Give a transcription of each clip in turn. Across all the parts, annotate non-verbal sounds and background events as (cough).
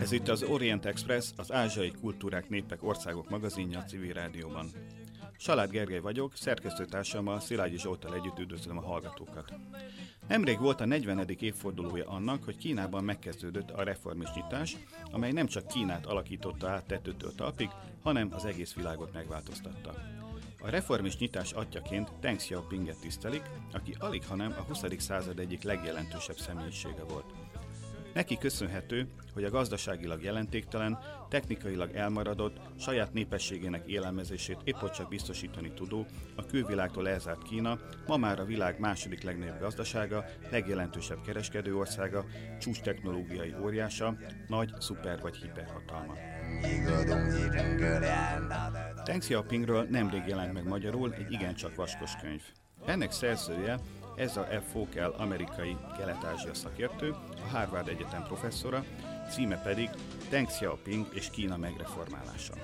Ez itt az Orient Express, az Ázsiai Kultúrák, Népek, Országok magazinja a civil rádióban. Salád Gergely vagyok, szerkesztőtársammal Szilágyi Zsoltal együtt üdvözlöm a hallgatókat. Nemrég volt a 40. évfordulója annak, hogy Kínában megkezdődött a reformis nyitás, amely nem csak Kínát alakította át tetőtől talpig, hanem az egész világot megváltoztatta. A reformis nyitás atyaként Deng Xiaopinget tisztelik, aki alig hanem a 20. század egyik legjelentősebb személyisége volt. Neki köszönhető, hogy a gazdaságilag jelentéktelen, technikailag elmaradott, saját népességének élelmezését épp csak biztosítani tudó, a külvilágtól elzárt Kína ma már a világ második legnagyobb gazdasága, legjelentősebb kereskedő országa, csúcs technológiai óriása, nagy, szuper vagy hiperhatalma. Deng Xiaopingről nemrég jelent meg magyarul egy igencsak vaskos könyv. Ennek szerzője ez a F. Fokel amerikai kelet-ázsia szakértő, a Harvard Egyetem professzora, címe pedig Deng Xiaoping és Kína megreformálása.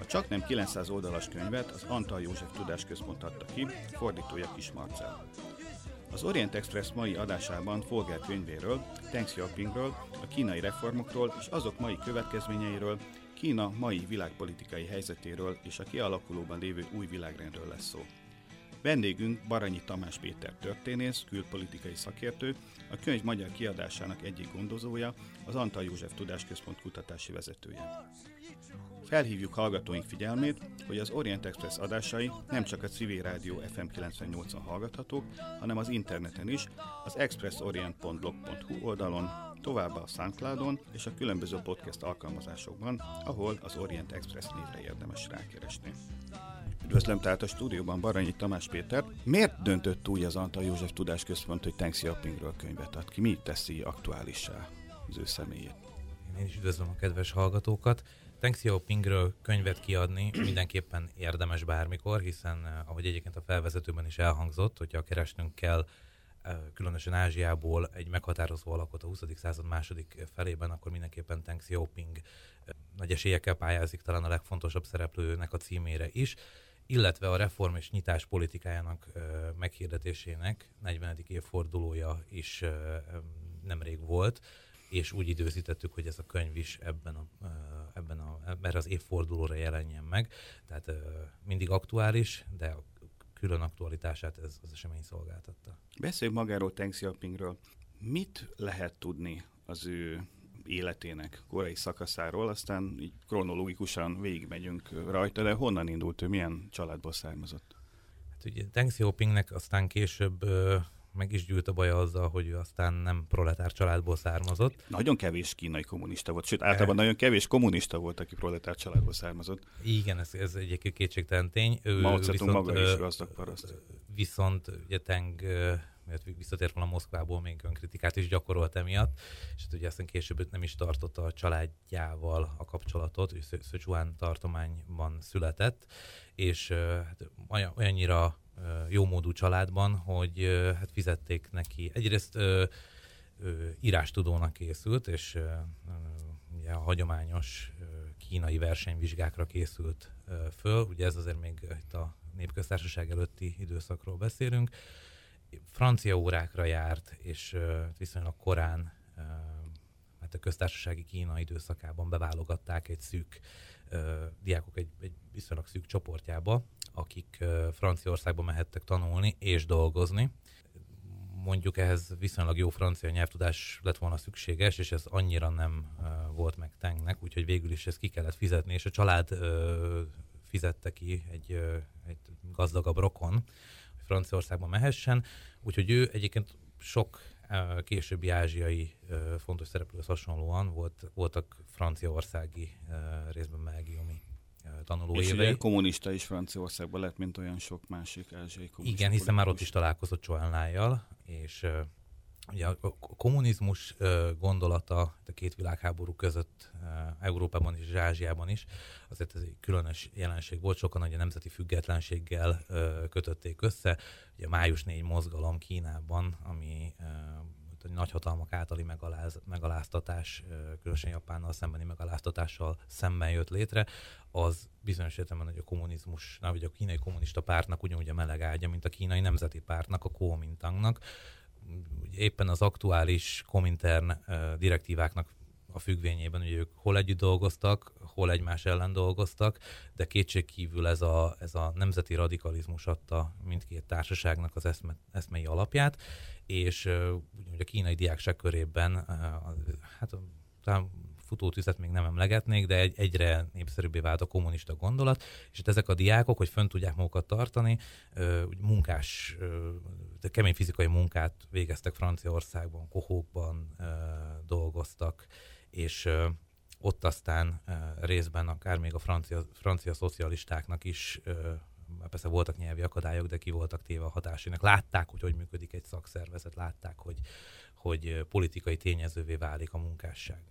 A csak nem 900 oldalas könyvet az Antal József Tudásközpont adta ki, fordítója Kis Marcel. Az Orient Express mai adásában Folger könyvéről, Deng Xiaopingről, a kínai reformokról és azok mai következményeiről, Kína mai világpolitikai helyzetéről és a kialakulóban lévő új világrendről lesz szó. Vendégünk Baranyi Tamás Péter történész, külpolitikai szakértő, a könyv magyar kiadásának egyik gondozója, az Antal József Tudásközpont kutatási vezetője. Felhívjuk hallgatóink figyelmét, hogy az Orient Express adásai nem csak a Civil Rádió FM 98-on hallgathatók, hanem az interneten is, az expressorient.blog.hu oldalon, továbbá a Soundcloudon és a különböző podcast alkalmazásokban, ahol az Orient Express névre érdemes rákeresni. Üdvözlöm tehát a stúdióban Baranyi Tamás Péter. Miért döntött úgy az Antal József Tudásközpont, hogy Teng Xiaopingről könyvet ad ki? Mi teszi aktuálissá az ő személyét? Én is üdvözlöm a kedves hallgatókat. Teng Xiaopingről könyvet kiadni (clears throat) mindenképpen érdemes bármikor, hiszen eh, ahogy egyébként a felvezetőben is elhangzott, hogyha keresnünk kell eh, különösen Ázsiából egy meghatározó alakot a 20. század második felében, akkor mindenképpen Teng Xiaoping eh, nagy esélyekkel pályázik talán a legfontosabb szereplőnek a címére is illetve a reform és nyitás politikájának meghirdetésének 40. évfordulója is nemrég volt, és úgy időzítettük, hogy ez a könyv is ebben, a, ebben a, ebben az évfordulóra jelenjen meg. Tehát mindig aktuális, de a külön aktualitását ez az esemény szolgáltatta. Beszéljünk magáról Xiaopingről. Mit lehet tudni az ő életének korai szakaszáról, aztán így kronológikusan végigmegyünk rajta, de honnan indult ő, milyen családból származott? Hát ugye Deng Xiaopingnek aztán később ö, meg is gyűlt a baja azzal, hogy ő aztán nem proletár családból származott. Nagyon kevés kínai kommunista volt, sőt általában nagyon kevés kommunista volt, aki proletár családból származott. Igen, ez, ez egyébként kétségtelen tény. Ő Mao viszont, maga is gazdag paraszt. Viszont ugye Teng mert visszatért volna Moszkvából, még önkritikát is gyakorolt emiatt, és hát ugye aztán később nem is tartotta a családjával a kapcsolatot, ő Szöcsuán tartományban született, és hát olyannyira jómódú családban, hogy hát fizették neki. Egyrészt írástudónak készült, és ugye a hagyományos kínai versenyvizsgákra készült föl, ugye ez azért még itt a népköztársaság előtti időszakról beszélünk, francia órákra járt, és viszonylag korán hát a köztársasági Kína időszakában beválogatták egy szűk diákok egy, egy viszonylag szűk csoportjába, akik Franciaországba mehettek tanulni és dolgozni. Mondjuk ehhez viszonylag jó francia nyelvtudás lett volna szükséges, és ez annyira nem volt meg Tengnek, úgyhogy végül is ezt ki kellett fizetni, és a család fizette ki egy, egy gazdagabb rokon, Franciaországba mehessen, úgyhogy ő egyébként sok későbbi ázsiai fontos szereplőhöz hasonlóan volt, voltak franciaországi részben belgiumi tanuló És ugye kommunista is Franciaországban lett, mint olyan sok másik ázsiai kommunista. Igen, hiszen már ott is találkozott Csoelnájjal, és Ugye a kommunizmus gondolata a két világháború között Európában és Ázsiában is, azért ez egy különös jelenség volt, sokan a nemzeti függetlenséggel kötötték össze. Ugye a május 4 mozgalom Kínában, ami a nagyhatalmak általi megaláz, megaláztatás, különösen Japánnal szembeni megaláztatással szemben jött létre, az bizonyos értelemben, hogy a kommunizmus, vagy a kínai kommunista pártnak ugyanúgy a meleg ágya, mint a kínai nemzeti pártnak, a Kuomintangnak, éppen az aktuális Komintern direktíváknak a függvényében, hogy ők hol együtt dolgoztak, hol egymás ellen dolgoztak, de kétségkívül ez a, ez a nemzeti radikalizmus adta mindkét társaságnak az eszme, eszmei alapját, és uh, a kínai diákság körében, hát talán futótüzet még nem emlegetnék, de egy, egyre népszerűbbé vált a kommunista gondolat, és itt ezek a diákok, hogy fönn tudják magukat tartani, munkás, de kemény fizikai munkát végeztek Franciaországban, kohókban dolgoztak, és ott aztán részben akár még a francia, francia szocialistáknak is persze voltak nyelvi akadályok, de ki voltak téve a hatásének. Látták, hogy hogy működik egy szakszervezet, látták, hogy, hogy politikai tényezővé válik a munkásság.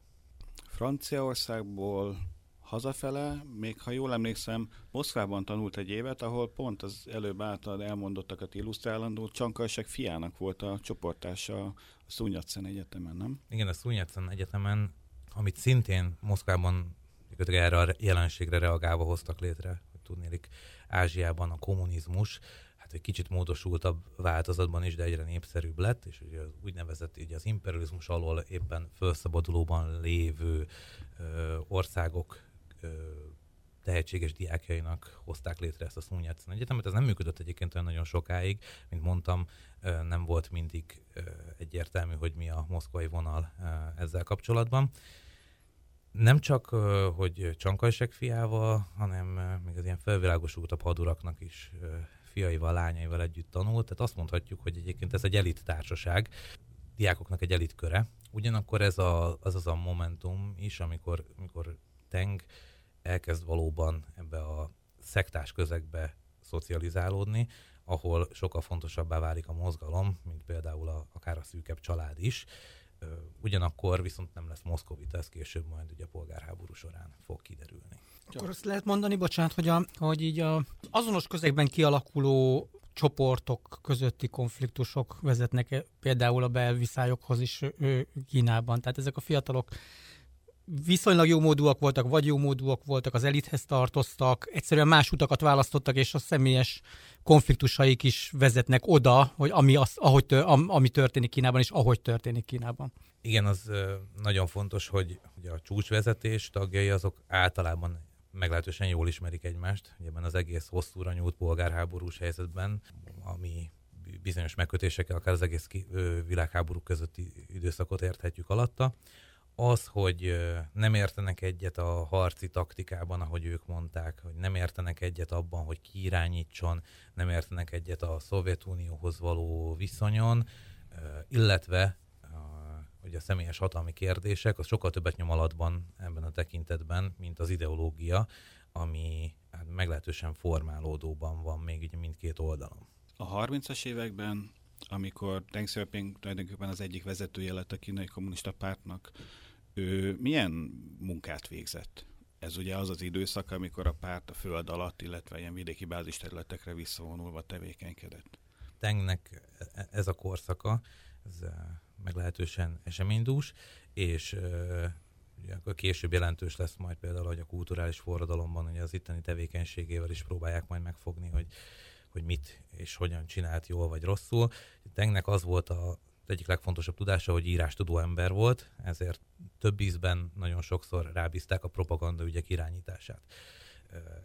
Franciaországból hazafele, még ha jól emlékszem, Moszkvában tanult egy évet, ahol pont az előbb által elmondottakat illusztrálandó Csankalsek fiának volt a csoportása a Szúnyatszен Egyetemen, nem? Igen, a Szúnyatszen Egyetemen, amit szintén Moszkvában erre a jelenségre reagálva hoztak létre, hogy tudnélik Ázsiában a kommunizmus, hát egy kicsit módosultabb változatban is, de egyre népszerűbb lett, és ugye az úgynevezett ugye az imperializmus alól éppen felszabadulóban lévő ö, országok ö, tehetséges diákjainak hozták létre ezt a Szúnyátszan Egyetemet. Ez nem működött egyébként olyan nagyon sokáig, mint mondtam, nem volt mindig egyértelmű, hogy mi a moszkvai vonal ezzel kapcsolatban. Nem csak, hogy Csankajsek fiával, hanem még az ilyen felvilágosultabb haduraknak is fiaival, lányaival együtt tanult, tehát azt mondhatjuk, hogy egyébként ez egy elit társaság, diákoknak egy elit köre. Ugyanakkor ez a, az az a momentum is, amikor, amikor Teng elkezd valóban ebbe a szektás közegbe szocializálódni, ahol sokkal fontosabbá válik a mozgalom, mint például a, akár a szűkebb család is. Ugyanakkor viszont nem lesz moszkovita, ez később majd ugye a polgárháború során fog kiderülni. Akkor azt lehet mondani, bocsánat, hogy, a, hogy így a azonos közegben kialakuló csoportok közötti konfliktusok vezetnek például a belviszályokhoz is Kínában. Tehát ezek a fiatalok viszonylag jó módúak voltak, vagy jó módúak voltak, az elithez tartoztak, egyszerűen más utakat választottak, és a személyes konfliktusaik is vezetnek oda, hogy ami, az, ahogy tör, ami történik Kínában, és ahogy történik Kínában. Igen, az nagyon fontos, hogy, hogy a csúcsvezetés tagjai azok általában meglehetősen jól ismerik egymást, ebben az egész hosszúra nyúlt polgárháborús helyzetben, ami bizonyos megkötésekkel akár az egész világháború közötti időszakot érthetjük alatta az, hogy nem értenek egyet a harci taktikában, ahogy ők mondták, hogy nem értenek egyet abban, hogy ki irányítson, nem értenek egyet a Szovjetunióhoz való viszonyon, illetve hogy a személyes hatalmi kérdések, az sokkal többet nyom alatban ebben a tekintetben, mint az ideológia, ami hát meglehetősen formálódóban van még ugye mindkét oldalon. A 30-as években, amikor Deng Xiaoping tulajdonképpen az egyik vezetője lett a kínai kommunista pártnak, ő milyen munkát végzett? Ez ugye az az időszak, amikor a párt a föld alatt, illetve ilyen vidéki bázisterületekre visszavonulva tevékenykedett. Tengnek e-, ez a korszaka, ez e, meglehetősen eseménydús, és ugye akkor később jelentős lesz majd például, hogy a kulturális forradalomban hogy az itteni tevékenységével is próbálják majd megfogni, hogy, hogy mit és hogyan csinált jól vagy rosszul. Tengnek az volt a, egyik legfontosabb tudása, hogy írás tudó ember volt, ezért több ízben nagyon sokszor rábízták a propaganda ügyek irányítását.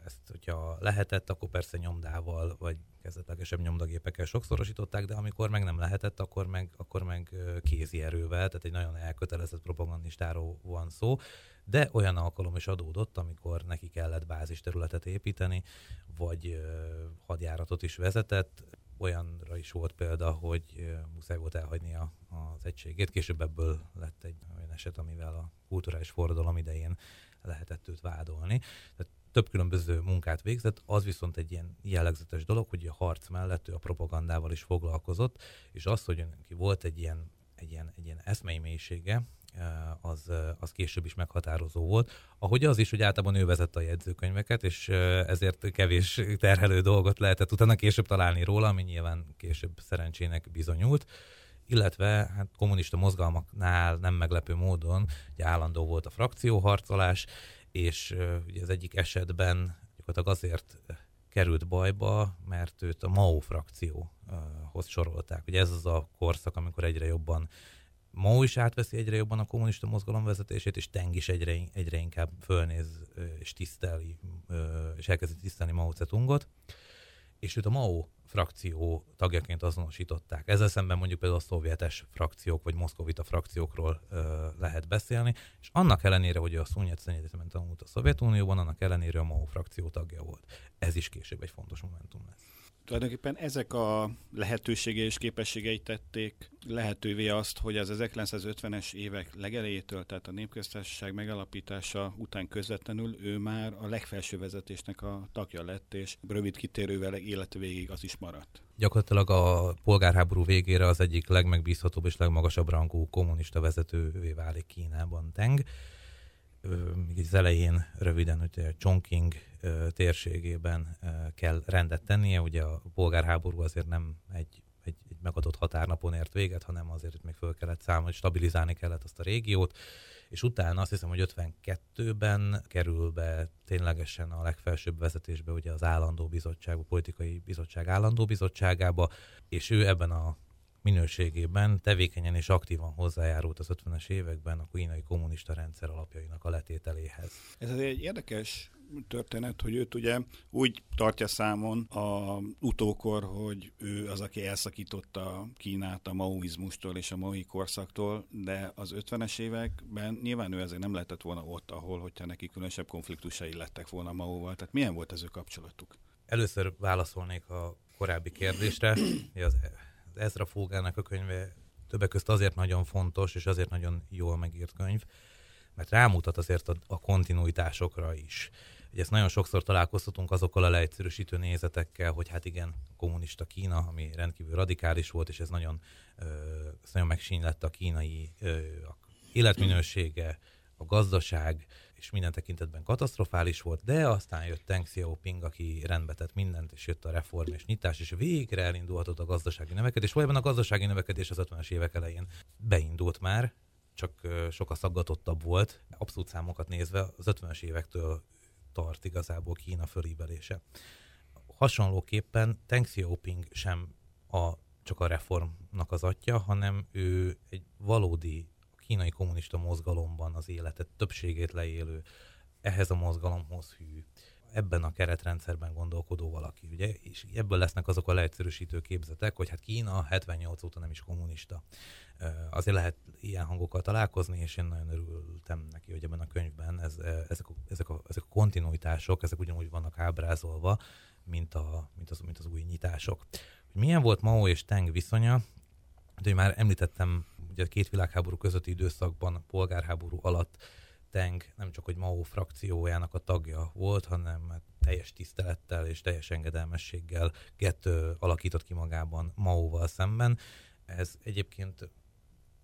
Ezt, hogyha lehetett, akkor persze nyomdával, vagy kezdetlegesebb nyomdagépekkel sokszorosították, de amikor meg nem lehetett, akkor meg, akkor meg kézi erővel, tehát egy nagyon elkötelezett propagandistáról van szó, de olyan alkalom is adódott, amikor neki kellett bázisterületet építeni, vagy hadjáratot is vezetett, olyanra is volt példa, hogy muszáj volt elhagyni az egységét. Később ebből lett egy olyan eset, amivel a kulturális forradalom idején lehetett őt vádolni. Tehát több különböző munkát végzett, az viszont egy ilyen jellegzetes dolog, hogy a harc mellett ő a propagandával is foglalkozott, és az, hogy neki volt egy ilyen, egy ilyen, egy ilyen eszmei mélysége, az, eh, az később is meghatározó volt. Ahogy az is, hogy általában ő vezette a jegyzőkönyveket, és eh, ezért kevés terhelő dolgot lehetett utána később találni róla, ami nyilván később szerencsének bizonyult illetve hát kommunista mozgalmaknál nem meglepő módon ugye állandó volt a frakcióharcolás, és ugye az egyik esetben gyakorlatilag azért került bajba, mert őt a Mao frakcióhoz sorolták. Ugye ez az a korszak, amikor egyre jobban Mao is átveszi egyre jobban a kommunista mozgalom vezetését, és Teng is egyre, egyre inkább fölnéz és tiszteli, és elkezdi tisztelni Mao Zedongot, és őt a Mao frakció tagjaként azonosították. Ezzel szemben mondjuk például a szovjetes frakciók, vagy moszkovita frakciókról ö, lehet beszélni, és annak ellenére, hogy a Szúnyet Egyetemen tanult a Szovjetunióban, annak ellenére a Mao frakció tagja volt. Ez is később egy fontos momentum lesz tulajdonképpen ezek a lehetőségei és képességei tették lehetővé azt, hogy az 1950-es évek legelejétől, tehát a népköztársaság megalapítása után közvetlenül ő már a legfelső vezetésnek a tagja lett, és rövid kitérővel élete végig az is maradt. Gyakorlatilag a polgárháború végére az egyik legmegbízhatóbb és legmagasabb rangú kommunista vezetővé válik Kínában Teng még az elején röviden, hogy Chongqing térségében kell rendet tennie, ugye a polgárháború azért nem egy, egy, egy megadott határnapon ért véget, hanem azért még föl kellett számolni, stabilizálni kellett azt a régiót, és utána azt hiszem, hogy 52-ben kerül be ténylegesen a legfelsőbb vezetésbe ugye az állandó bizottság, a politikai bizottság állandó bizottságába, és ő ebben a minőségében tevékenyen és aktívan hozzájárult az 50-es években a kínai kommunista rendszer alapjainak a letételéhez. Ez egy érdekes történet, hogy őt ugye úgy tartja számon a utókor, hogy ő az, aki elszakította Kínát a maoizmustól és a maoi korszaktól, de az 50-es években nyilván ő ezért nem lehetett volna ott, ahol, hogyha neki különösebb konfliktusai lettek volna Maóval. Tehát milyen volt ez ő kapcsolatuk? Először válaszolnék a korábbi kérdésre. Az Ezra Fogának a könyve többek között azért nagyon fontos, és azért nagyon jól megírt könyv, mert rámutat azért a, a kontinuitásokra is. Ugye ezt nagyon sokszor találkoztatunk azokkal a leegyszerűsítő nézetekkel, hogy hát igen, kommunista Kína, ami rendkívül radikális volt, és ez nagyon, ez nagyon megsínylett a kínai a életminősége, a gazdaság, és minden tekintetben katasztrofális volt, de aztán jött Deng Xiaoping, aki rendbe tett mindent, és jött a reform és nyitás, és végre elindulhatott a gazdasági növekedés. Valójában a gazdasági növekedés az 50-es évek elején beindult már, csak sokkal szaggatottabb volt. Abszolút számokat nézve az 50-es évektől tart igazából Kína fölívelése. Hasonlóképpen Deng Xiaoping sem a, csak a reformnak az atya, hanem ő egy valódi kínai kommunista mozgalomban az életet többségét leélő, ehhez a mozgalomhoz hű, ebben a keretrendszerben gondolkodó valaki, ugye, és ebből lesznek azok a leegyszerűsítő képzetek, hogy hát Kína 78 óta nem is kommunista. Azért lehet ilyen hangokkal találkozni, és én nagyon örültem neki, hogy ebben a könyvben ez, ezek, a, ezek, a, ezek a kontinuitások, ezek ugyanúgy vannak ábrázolva, mint, a, mint, az, mint az új nyitások. Hogy milyen volt Mao és Teng viszonya, de hogy már említettem ugye a két világháború közötti időszakban, a polgárháború alatt Teng nem csak hogy Mao frakciójának a tagja volt, hanem hát teljes tisztelettel és teljes engedelmességgel Gett alakított ki magában Mao-val szemben. Ez egyébként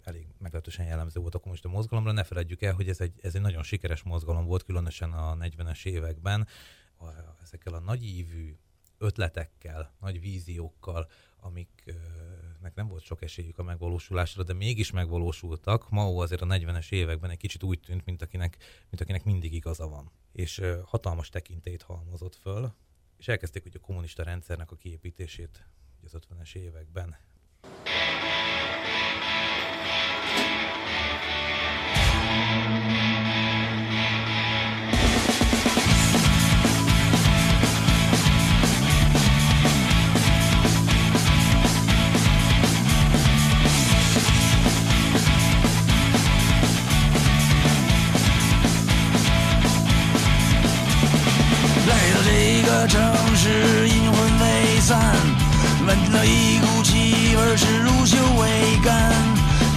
elég meglehetősen jellemző volt a kommunista mozgalomra. Ne feledjük el, hogy ez egy, ez egy nagyon sikeres mozgalom volt, különösen a 40-es években. Ezekkel a nagyívű ötletekkel, nagy víziókkal, amiknek nem volt sok esélyük a megvalósulásra, de mégis megvalósultak. Mao azért a 40-es években egy kicsit úgy tűnt, mint akinek, mint akinek mindig igaza van. És hatalmas tekintélyt halmozott föl, és elkezdték hogy a kommunista rendszernek a kiépítését az 50-es években. 闻到一股气味是如锈未干。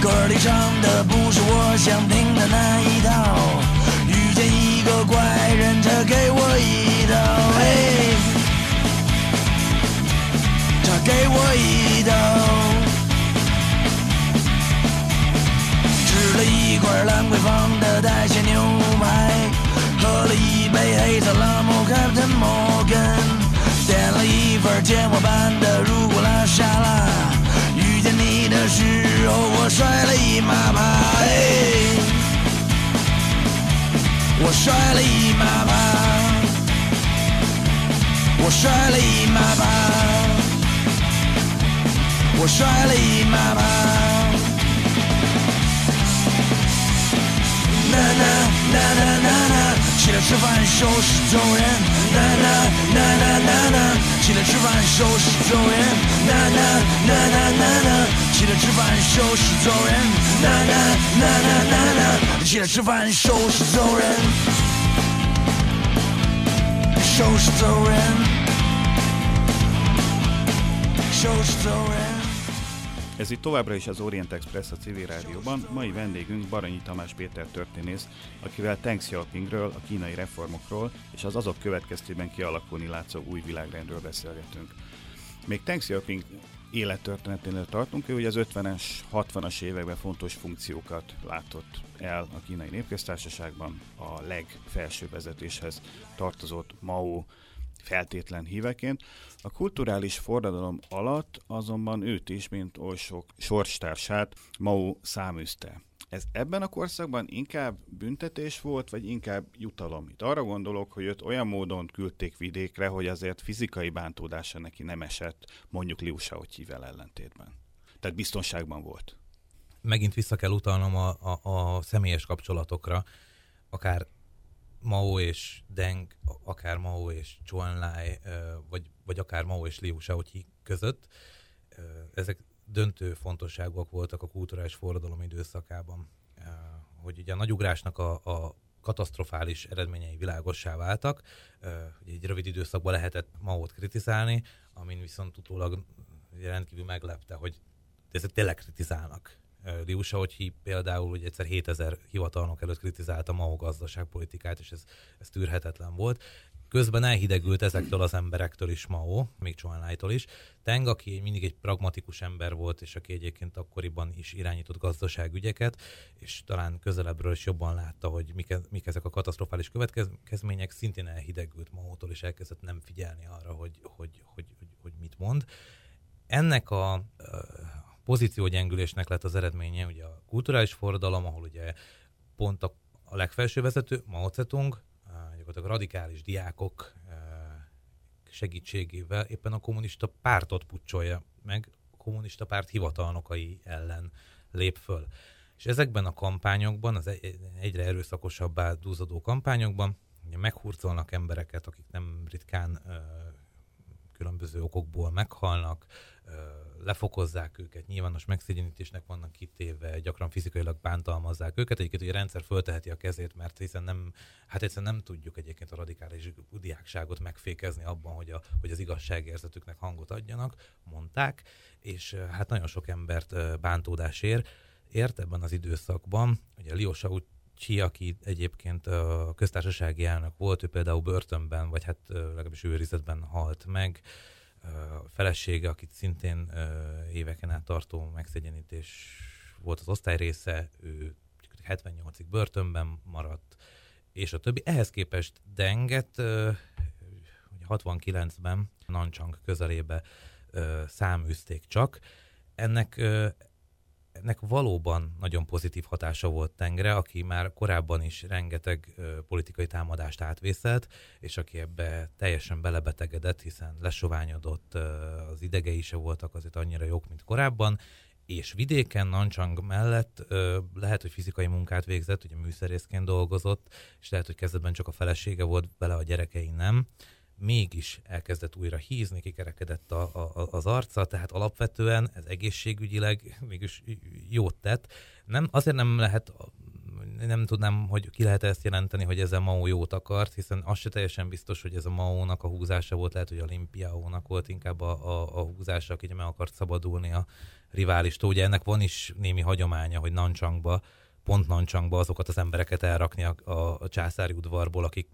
歌里唱的不是我想听的那一套，遇见一个怪人，他给我一刀，嘿，他给我一刀，吃了一块兰桂坊的带血牛排。喝了一杯黑色拉姆 Captain Morgan，点了一份芥末版的摔了一马马，哎，我摔了一马马，我摔了一马马，我摔了一马马。呐呐呐呐呐。趴。了吃饭收拾走人，呐呐呐呐呐呐，起来吃饭收拾走人，呐呐呐呐呐呐，起来吃饭收拾走人，呐呐呐呐呐呐，起来吃饭收拾走人，收拾走人，收拾走人。Ez itt továbbra is az Orient Express a civil rádióban. Mai vendégünk Baranyi Tamás Péter történész, akivel Xiaopingről, a kínai reformokról és az azok következtében kialakulni látszó új világrendről beszélgetünk. Még Xiaoping élettörténeténél tartunk, ő ugye az 50-es, 60-as években fontos funkciókat látott el a kínai népköztársaságban, a legfelső vezetéshez tartozott Mao feltétlen híveként. A kulturális forradalom alatt azonban őt is, mint oly sok sorstársát, Mao száműzte. Ez ebben a korszakban inkább büntetés volt, vagy inkább jutalom? Itt arra gondolok, hogy őt olyan módon küldték vidékre, hogy azért fizikai bántódása neki nem esett, mondjuk Liu Shaoqivel ellentétben. Tehát biztonságban volt. Megint vissza kell utalnom a, a, a személyes kapcsolatokra, akár Mao és Deng, akár Mao és Chuan Lai, vagy, vagy akár Mao és Liu Shaoqi között. Ezek döntő fontosságúak voltak a kulturális forradalom időszakában. Hogy ugye a nagyugrásnak a, a katasztrofális eredményei világossá váltak. Ugye egy rövid időszakban lehetett Mao-t kritizálni, amin viszont utólag rendkívül meglepte, hogy ezek tényleg kritizálnak Liu Shaoqi például hogy egyszer 7000 hivatalnok előtt kritizálta Mao gazdaságpolitikát, és ez, ez tűrhetetlen volt. Közben elhidegült ezektől az emberektől is Mao, még Chuan is. Teng, aki mindig egy pragmatikus ember volt, és aki egyébként akkoriban is irányított gazdaságügyeket, és talán közelebbről is jobban látta, hogy mik, e, mik ezek a katasztrofális következmények, szintén elhidegült Mao-tól, és elkezdett nem figyelni arra, hogy, hogy, hogy, hogy, hogy mit mond. Ennek a pozíciógyengülésnek lett az eredménye ugye a kulturális forradalom, ahol ugye pont a, a legfelső vezető, Mao Zedong, gyakorlatilag radikális diákok segítségével éppen a kommunista pártot pucsolja meg, a kommunista párt hivatalnokai ellen lép föl. És ezekben a kampányokban, az egyre erőszakosabbá dúzadó kampányokban ugye meghurcolnak embereket, akik nem ritkán ö, különböző okokból meghalnak, lefokozzák őket, nyilvános megszégyenítésnek vannak kitéve, gyakran fizikailag bántalmazzák őket. Egyébként ugye a rendszer fölteheti a kezét, mert hiszen nem, hát egyszerűen nem tudjuk egyébként a radikális diákságot megfékezni abban, hogy, a, hogy az igazságérzetüknek hangot adjanak, mondták, és hát nagyon sok embert bántódás ér, ért ebben az időszakban. Ugye Liu Chi, aki egyébként a köztársasági elnök volt, ő például börtönben, vagy hát legalábbis őrizetben halt meg, a felesége, akit szintén éveken át tartó megszegyenítés volt az osztály része, ő 78-ig börtönben maradt, és a többi. Ehhez képest Denget 69-ben Nanchang közelébe száműzték csak. Ennek ennek valóban nagyon pozitív hatása volt Tengre, aki már korábban is rengeteg politikai támadást átvészelt, és aki ebbe teljesen belebetegedett, hiszen lesoványodott, az idegei se voltak azért annyira jók, mint korábban, és vidéken, Nanchang mellett lehet, hogy fizikai munkát végzett, ugye műszerészként dolgozott, és lehet, hogy kezdetben csak a felesége volt vele, a gyerekei nem mégis elkezdett újra hízni, kikerekedett a, a, az arca, tehát alapvetően ez egészségügyileg (laughs) mégis jót tett. Nem, azért nem lehet nem tudnám, hogy ki lehet ezt jelenteni, hogy ez a Mao jót akart, hiszen az se teljesen biztos, hogy ez a Mao-nak a húzása volt, lehet, hogy Olimpiáónak volt inkább a, a, a húzása, aki meg akart szabadulni a riválistól. Ugye ennek van is némi hagyománya, hogy Nanchangba, pont Nanchangba azokat az embereket elrakni a, a császári udvarból, akik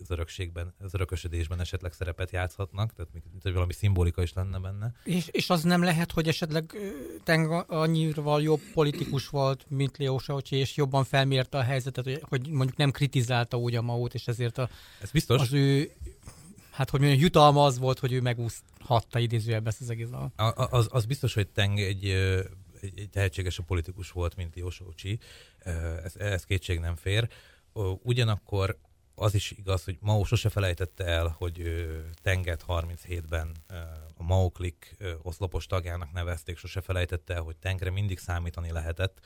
az örökségben, az örökösödésben esetleg szerepet játszhatnak, tehát mint, hogy valami szimbolika is lenne benne. És, és az nem lehet, hogy esetleg Teng annyira jobb politikus volt, mint Leo Saocsi, és jobban felmérte a helyzetet, hogy, hogy mondjuk nem kritizálta úgy a Maót, és ezért a, Ez biztos. az ő hát hogy mondjam, jutalma az volt, hogy ő megúszhatta idézőjelbe ezt az egész a... Az, az biztos, hogy Teng egy, egy, egy tehetséges a politikus volt, mint Shaoqi, ez, ez kétség nem fér. Ugyanakkor az is igaz, hogy Mao sose felejtette el, hogy Tenget 37-ben a Mao Click oszlopos tagjának nevezték, sose felejtette el, hogy Tengre mindig számítani lehetett.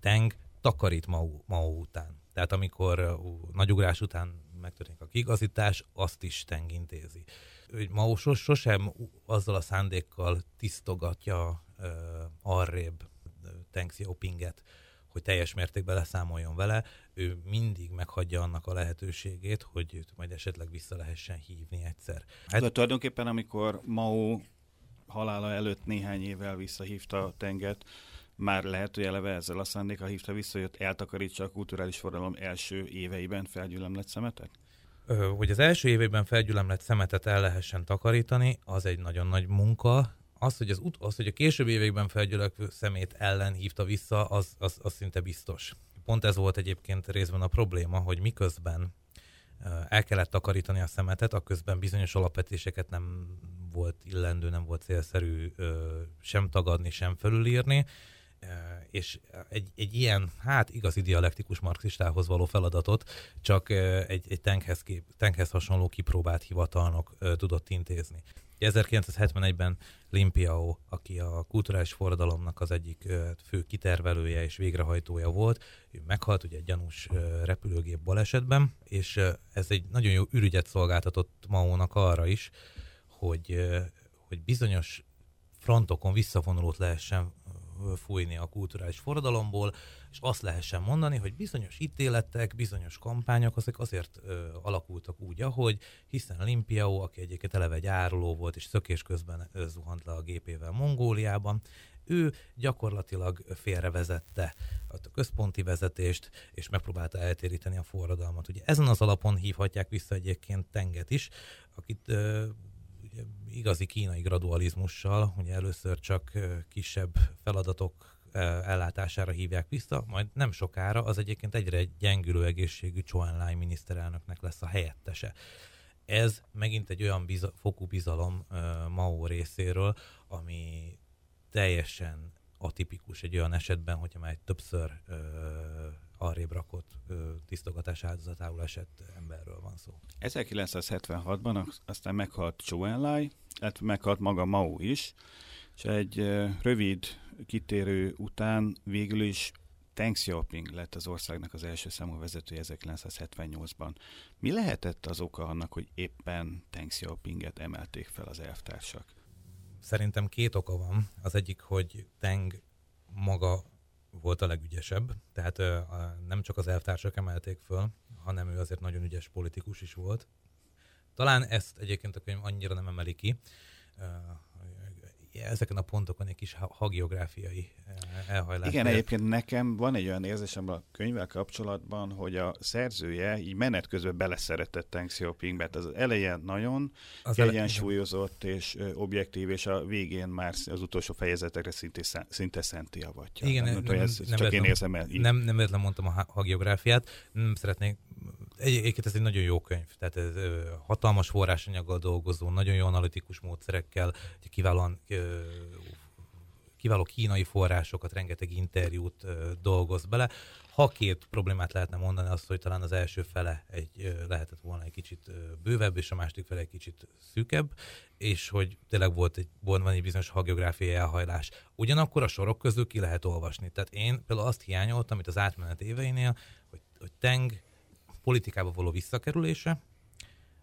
Teng takarít Mao, Mao után. Tehát amikor nagy ugrás után megtörténik a kigazítás, azt is Teng intézi. Ő ma sosem azzal a szándékkal tisztogatja uh, arrébb Teng Xiaopinget, hogy teljes mértékben leszámoljon vele, ő mindig meghagyja annak a lehetőségét, hogy őt majd esetleg vissza lehessen hívni egyszer. Hát, De tulajdonképpen amikor Mao halála előtt néhány évvel visszahívta Tenget, már lehet, hogy eleve ezzel a szándékkal hívta vissza, hogy eltakarítsa a kulturális forradalom első éveiben felgyülemlett szemetet? Hogy az első évében felgyülemlett szemetet el lehessen takarítani, az egy nagyon nagy munka. Az, hogy, az, az, hogy a későbbi években felgyülemlő szemét ellen hívta vissza, az, az, az szinte biztos. Pont ez volt egyébként részben a probléma, hogy miközben el kellett takarítani a szemetet, akközben bizonyos alapvetéseket nem volt illendő, nem volt célszerű sem tagadni, sem felülírni, és egy, egy ilyen, hát igazi dialektikus marxistához való feladatot csak egy, egy tankhez, kép, tankhez hasonló kipróbált hivatalnok tudott intézni. 1971-ben Limpiao, aki a kulturális forradalomnak az egyik fő kitervelője és végrehajtója volt, ő meghalt ugye egy gyanús repülőgép balesetben, és ez egy nagyon jó ürügyet szolgáltatott Maónak arra is, hogy, hogy bizonyos frontokon visszavonulót lehessen fújni a kulturális forradalomból, és azt lehessen mondani, hogy bizonyos ítéletek, bizonyos kampányok azok azért ö, alakultak úgy, ahogy, hiszen Olimpiao, aki egyébként eleve egy áruló volt, és szökés közben ö, zuhant le a gépével Mongóliában, ő gyakorlatilag félrevezette a központi vezetést, és megpróbálta eltéríteni a forradalmat. Ugye ezen az alapon hívhatják vissza egyébként Tenget is, akit ö, ugye, igazi kínai gradualizmussal, ugye először csak kisebb feladatok ellátására hívják vissza, majd nem sokára az egyébként egyre gyengülő egészségű Chou Lai miniszterelnöknek lesz a helyettese. Ez megint egy olyan biza, fokú bizalom uh, Mao részéről, ami teljesen atipikus egy olyan esetben, hogyha már egy többször uh, arrébb rakott tisztogatás áldozatául esett emberről van szó. 1976-ban aztán meghalt Zhou Enlai, illetve meghalt maga Mao is, és egy rövid kitérő után végül is Deng Xiaoping lett az országnak az első számú vezetője 1978-ban. Mi lehetett az oka annak, hogy éppen Deng Xiaopinget emelték fel az elvtársak? Szerintem két oka van. Az egyik, hogy Teng maga volt a legügyesebb, tehát ö, nem csak az elvtársak emelték föl, hanem ő azért nagyon ügyes politikus is volt. Talán ezt egyébként a könyv annyira nem emeli ki, ö, ezeken a pontokon egy kis hagiográfiai eh, elhajlás. Igen, egyébként nekem van egy olyan érzésem a könyvvel kapcsolatban, hogy a szerzője így menet közben beleszeretett Teng Xiaopingbe. Az eleje nagyon az kiegyensúlyozott ele... és objektív, és a végén már az utolsó fejezetekre szinte, szinte szenti avatja. Igen, nem, nem, ez nem, csak én érzem el. Így. Nem, nem véletlen mondtam a hagiográfiát. Nem szeretnék Egyébként ez egy nagyon jó könyv, tehát ez hatalmas forrásanyaggal dolgozó, nagyon jó analitikus módszerekkel, kiválóan kiváló kínai forrásokat, rengeteg interjút dolgoz bele. Ha két problémát lehetne mondani, az, hogy talán az első fele egy, lehetett volna egy kicsit bővebb, és a második fele egy kicsit szűkebb, és hogy tényleg volt egy, volt van egy bizonyos hagiográfiai elhajlás. Ugyanakkor a sorok közül ki lehet olvasni. Tehát én például azt hiányoltam, itt az átmenet éveinél, hogy, hogy Teng politikába való visszakerülése,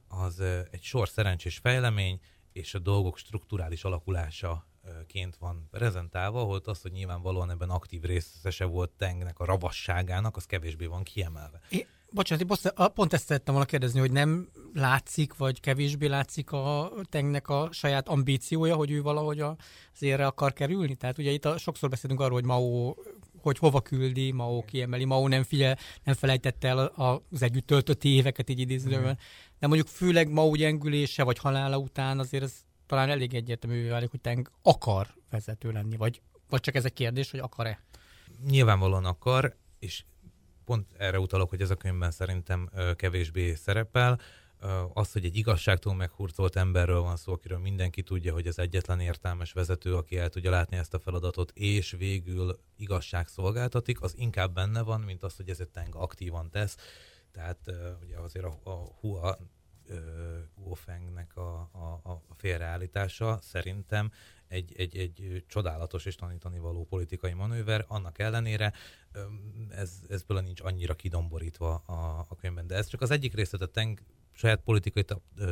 az egy sor szerencsés fejlemény, és a dolgok strukturális alakulása ként van prezentálva, hogy az, hogy nyilvánvalóan ebben aktív részese volt Tengnek a ravasságának, az kevésbé van kiemelve. É, bocsánat, pont ezt szerettem volna kérdezni, hogy nem látszik, vagy kevésbé látszik a Tengnek a saját ambíciója, hogy ő valahogy az érre akar kerülni? Tehát ugye itt a, sokszor beszélünk arról, hogy Mao hogy hova küldi, Mao kiemeli, Mao nem figyel, nem felejtette el az együtt töltött éveket, így idézőben. De mondjuk főleg Mao gyengülése, vagy halála után azért ez talán elég egyértelművé válik, hogy Teng akar vezető lenni, vagy, vagy csak ez egy kérdés, hogy akar-e? Nyilvánvalóan akar, és pont erre utalok, hogy ez a könyvben szerintem kevésbé szerepel az, hogy egy igazságtól meghurcolt emberről van szó, akiről mindenki tudja, hogy az egyetlen értelmes vezető, aki el tudja látni ezt a feladatot, és végül igazság szolgáltatik, az inkább benne van, mint az, hogy ez egy teng aktívan tesz. Tehát ugye azért a, a Hua Guofengnek a, a, a félreállítása szerintem egy, egy, egy csodálatos és tanítani való politikai manőver, annak ellenére ez, ez bőle nincs annyira kidomborítva a, a könyvben. De ez csak az egyik része, a Teng saját politikai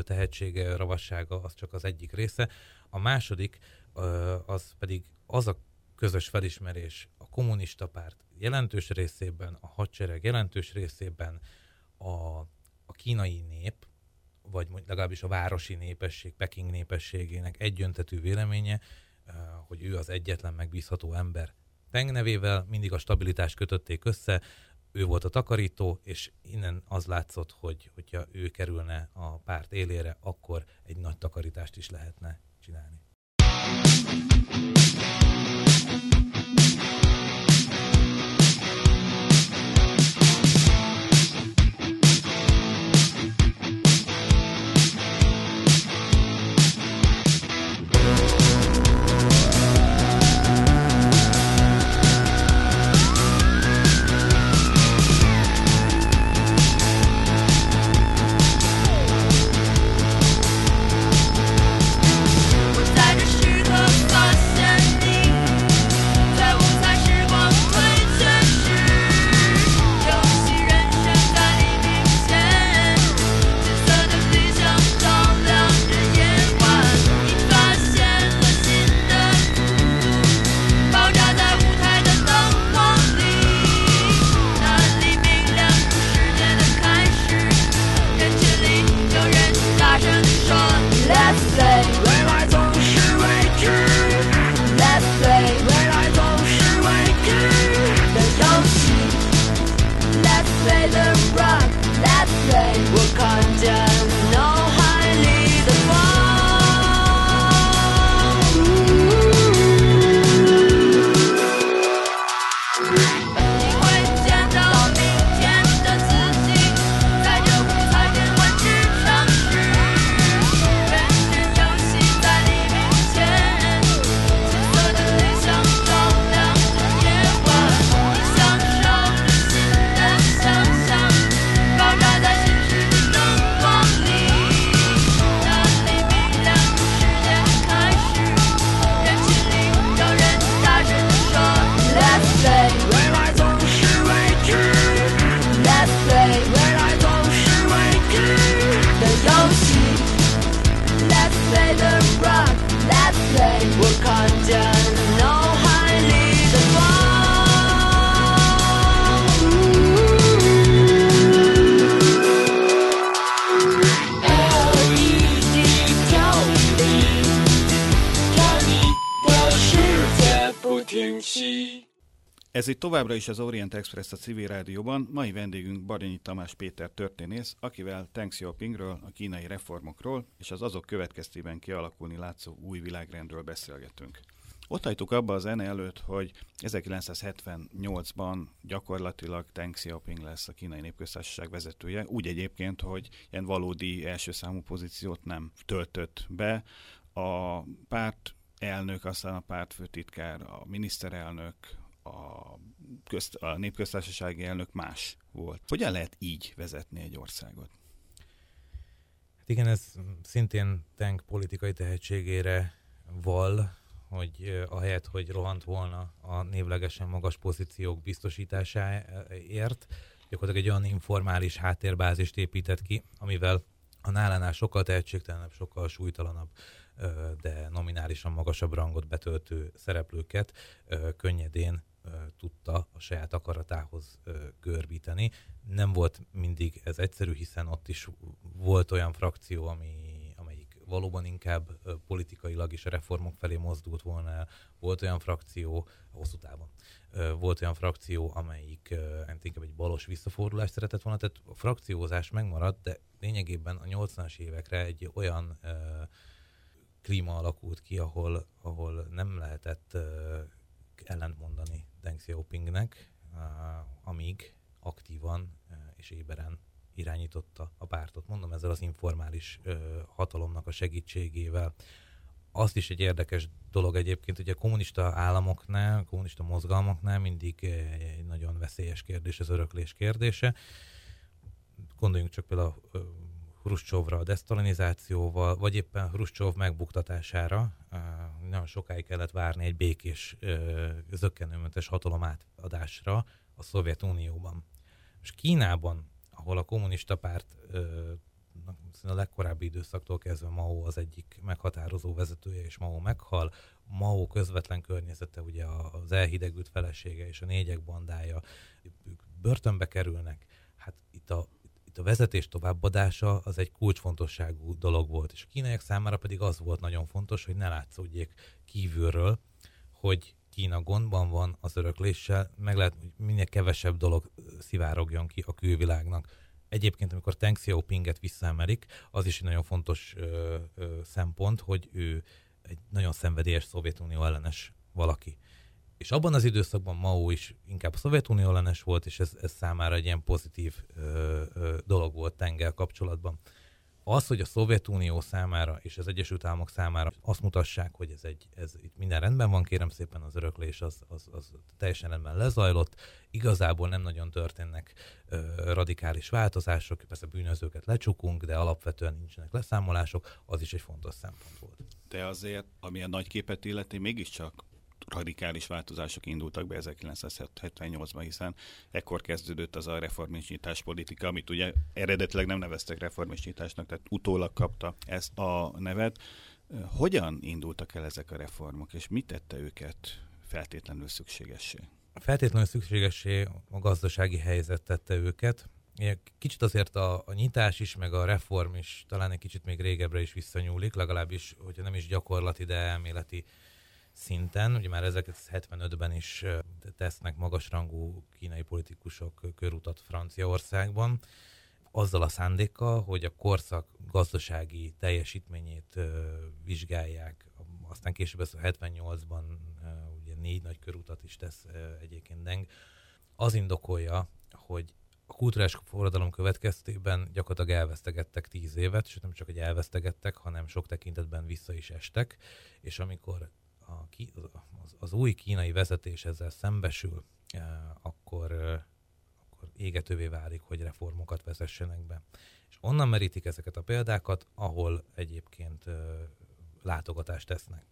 tehetsége, ravassága, az csak az egyik része. A második, az pedig az a közös felismerés a kommunista párt jelentős részében, a hadsereg jelentős részében, a, a kínai nép, vagy legalábbis a városi népesség, Peking népességének egyöntetű véleménye, hogy ő az egyetlen megbízható ember. Teng nevével mindig a stabilitást kötötték össze, ő volt a takarító, és innen az látszott, hogy hogyha ő kerülne a párt élére, akkor egy nagy takarítást is lehetne csinálni. Ez itt továbbra is az Orient Express a civil rádióban. Mai vendégünk Baranyi Tamás Péter történész, akivel Teng Xiaopingről, a kínai reformokról és az azok következtében kialakulni látszó új világrendről beszélgetünk. Ott hagytuk abba a zene előtt, hogy 1978-ban gyakorlatilag Teng Xiaoping lesz a kínai népköztársaság vezetője, úgy egyébként, hogy ilyen valódi első számú pozíciót nem töltött be. A párt elnök, aztán a pártfőtitkár, a miniszterelnök, a, közt, a népköztársasági elnök más volt. Hogyan lehet így vezetni egy országot? Hát igen, ez szintén Tank politikai tehetségére val, hogy ahelyett, hogy rohant volna a névlegesen magas pozíciók biztosításáért, gyakorlatilag egy olyan informális háttérbázist épített ki, amivel a nálánál sokkal tehetségtelenebb, sokkal súlytalanabb, de nominálisan magasabb rangot betöltő szereplőket könnyedén tudta a saját akaratához görbíteni. Nem volt mindig ez egyszerű, hiszen ott is volt olyan frakció, ami, amelyik valóban inkább politikailag is a reformok felé mozdult volna el. Volt olyan frakció, hosszú távon, volt olyan frakció, amelyik inkább egy balos visszafordulást szeretett volna, tehát a frakciózás megmaradt, de lényegében a 80-as évekre egy olyan klíma alakult ki, ahol, ahol nem lehetett ellentmondani Deng Xiaopingnek, amíg aktívan és éberen irányította a pártot. Mondom ezzel az informális hatalomnak a segítségével. Azt is egy érdekes dolog egyébként, hogy a kommunista államoknál, a kommunista mozgalmaknál mindig egy nagyon veszélyes kérdés az öröklés kérdése. Gondoljunk csak például a Hruscsovra a desztalinizációval, vagy éppen Hruscsov megbuktatására nagyon sokáig kellett várni egy békés, zöggenőmentes hatalom átadásra a Szovjetunióban. És Kínában, ahol a kommunista párt a legkorábbi időszaktól kezdve Mao az egyik meghatározó vezetője, és Mao meghal. Mao közvetlen környezete, ugye az elhidegült felesége és a négyek bandája, ők börtönbe kerülnek. Hát itt a a vezetés továbbadása az egy kulcsfontosságú dolog volt, és a kínaiak számára pedig az volt nagyon fontos, hogy ne látszódjék kívülről, hogy Kína gondban van az örökléssel, meg lehet, hogy minél kevesebb dolog szivárogjon ki a külvilágnak. Egyébként, amikor Deng Xiaopinget visszaemelik, az is egy nagyon fontos ö, ö, szempont, hogy ő egy nagyon szenvedélyes Szovjetunió ellenes valaki. És abban az időszakban Mao is inkább a Szovjetunió ellenes volt, és ez, ez számára egy ilyen pozitív ö, ö, dolog volt Tengel kapcsolatban. Az, hogy a Szovjetunió számára és az Egyesült Államok számára azt mutassák, hogy ez, egy, ez itt minden rendben van, kérem szépen az öröklés az, az, az teljesen rendben lezajlott, igazából nem nagyon történnek ö, radikális változások, persze bűnözőket lecsukunk, de alapvetően nincsenek leszámolások, az is egy fontos szempont volt. De azért, ami a nagy képet illeti, mégiscsak radikális változások indultak be 1978-ban, hiszen ekkor kezdődött az a reformisnyitás politika, amit ugye eredetileg nem neveztek reformisnyitásnak, tehát utólag kapta ezt a nevet. Hogyan indultak el ezek a reformok, és mit tette őket feltétlenül szükségessé? Feltétlenül szükségessé a gazdasági helyzet tette őket. Kicsit azért a, a nyitás is, meg a reform is talán egy kicsit még régebbre is visszanyúlik, legalábbis, hogyha nem is gyakorlati, de elméleti szinten, ugye már 1975-ben is tesznek magasrangú kínai politikusok körutat Franciaországban, azzal a szándékkal, hogy a korszak gazdasági teljesítményét vizsgálják. Aztán később ez a 78-ban ugye négy nagy körutat is tesz egyébként Deng. Az indokolja, hogy a kulturális forradalom következtében gyakorlatilag elvesztegettek tíz évet, és nem csak, hogy elvesztegettek, hanem sok tekintetben vissza is estek, és amikor a, az, az új kínai vezetés ezzel szembesül, e, akkor, e, akkor égetővé válik, hogy reformokat vezessenek be. És onnan merítik ezeket a példákat, ahol egyébként e, látogatást tesznek.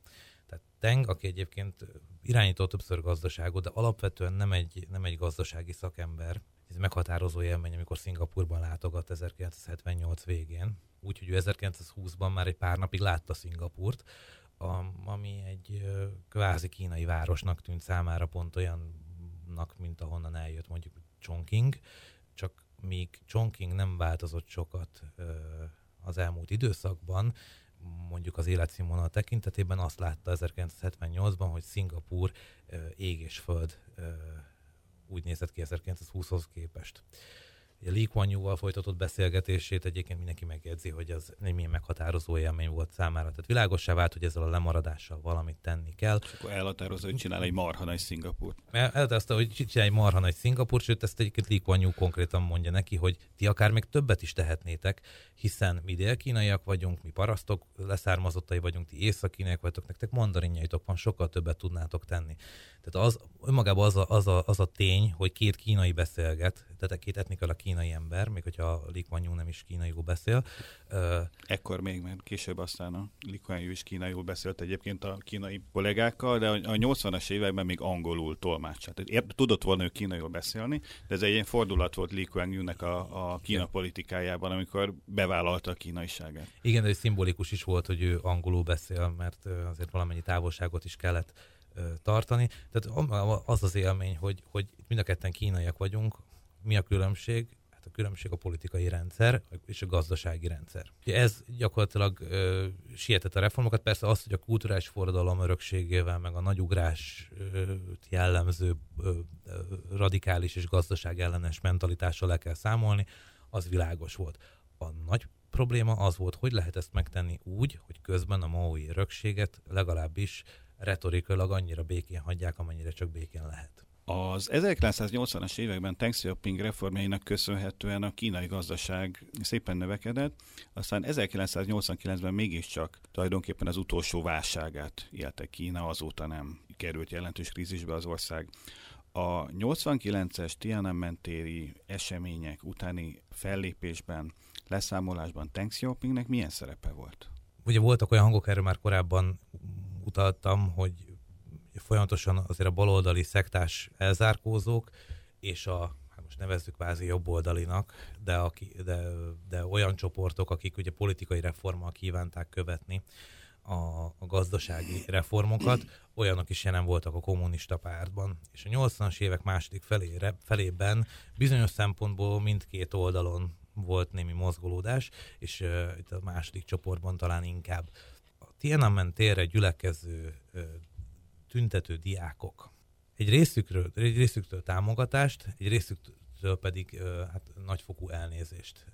Tehát Teng, aki egyébként irányító többször gazdaságot, de alapvetően nem egy, nem egy gazdasági szakember, ez meghatározó élmény, amikor Szingapurban látogat 1978 végén, úgyhogy ő 1920-ban már egy pár napig látta Szingapurt, ami egy kvázi kínai városnak tűnt számára pont olyannak, mint ahonnan eljött mondjuk Chongqing, csak míg Chongqing nem változott sokat az elmúlt időszakban, mondjuk az életszínvonal tekintetében azt látta 1978-ban, hogy Szingapúr ég és föld úgy nézett ki 1920-hoz képest. Lee Kuan Yew-val folytatott beszélgetését egyébként mindenki megjegyzi, hogy az egy milyen meghatározó élmény volt számára. Tehát világosá vált, hogy ezzel a lemaradással valamit tenni kell. És akkor elhatározza, hogy csinál egy marha nagy Szingapurt. Elhatározta, hogy csinál egy marha nagy Szingapurt, sőt ezt egyébként Lee Kuan Yew konkrétan mondja neki, hogy ti akár még többet is tehetnétek, hiszen mi dél-kínaiak vagyunk, mi parasztok leszármazottai vagyunk, ti észak-kínaiak vagytok, nektek mandarinjaitok van, sokkal többet tudnátok tenni. Tehát az, önmagában az a, az, a, az a tény, hogy két kínai beszélget, tehát két etnikal a kínai ember, még hogyha Lee Kuan Yew nem is kínaiul beszél. Ekkor még, mert később aztán a Lee Kuan Yew is kínaiul beszélt egyébként a kínai kollégákkal, de a 80-as években még angolul tolmácsát. Tudott volna ő kínaiul beszélni, de ez egy ilyen fordulat volt Lee Kuan Yew-nek a, a Kína politikájában, amikor bevállalta a kínaiságát. Igen, de szimbolikus is volt, hogy ő angolul beszél, mert azért valamennyi távolságot is kellett tartani. Tehát az az élmény, hogy, hogy mind a ketten kínaiak vagyunk, mi a különbség? A különbség a politikai rendszer és a gazdasági rendszer. Ez gyakorlatilag ö, sietett a reformokat, persze az, hogy a kulturális forradalom örökségével, meg a nagyugrás jellemző ö, radikális és gazdaság ellenes mentalitással le kell számolni, az világos volt. A nagy probléma az volt, hogy lehet ezt megtenni úgy, hogy közben a maui örökséget legalábbis retorikailag annyira békén hagyják, amennyire csak békén lehet. Az 1980-as években Deng Xiaoping reformjainak köszönhetően a kínai gazdaság szépen növekedett, aztán 1989-ben mégiscsak tulajdonképpen az utolsó válságát élte Kína, azóta nem került jelentős krízisbe az ország. A 89-es Tiananmen téri események utáni fellépésben, leszámolásban Deng Xiaopingnek milyen szerepe volt? Ugye voltak olyan hangok, erről már korábban utaltam, hogy folyamatosan azért a baloldali szektás elzárkózók és a hát most nevezzük kvázi jobboldalinak, de, aki, de, de olyan csoportok, akik ugye politikai reformmal kívánták követni a, a gazdasági reformokat, olyanok is jelen voltak a kommunista pártban. És a 80-as évek második felére, felében bizonyos szempontból mindkét oldalon volt némi mozgolódás, és uh, itt a második csoportban talán inkább a Tiananmen térre gyülekező uh, tüntető diákok egy részükről, egy részüktől támogatást, egy részüktől pedig hát nagyfokú elnézést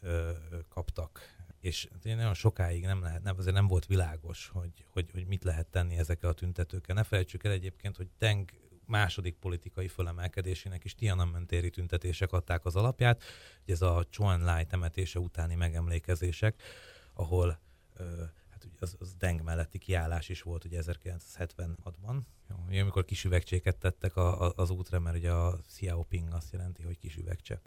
kaptak. És nagyon sokáig nem lehet, nem, azért nem volt világos, hogy, hogy, hogy mit lehet tenni ezekkel a tüntetőkkel. Ne felejtsük el egyébként, hogy Teng második politikai fölemelkedésének is Tiananmen téri tüntetések adták az alapját, hogy ez a Chuan Lai temetése utáni megemlékezések, ahol hát az, az Deng melletti kiállás is volt ugye 1976-ban, jó, amikor kis üvegcséket tettek a, a, az útra, mert ugye a Xiaoping azt jelenti, hogy kis üvegcse.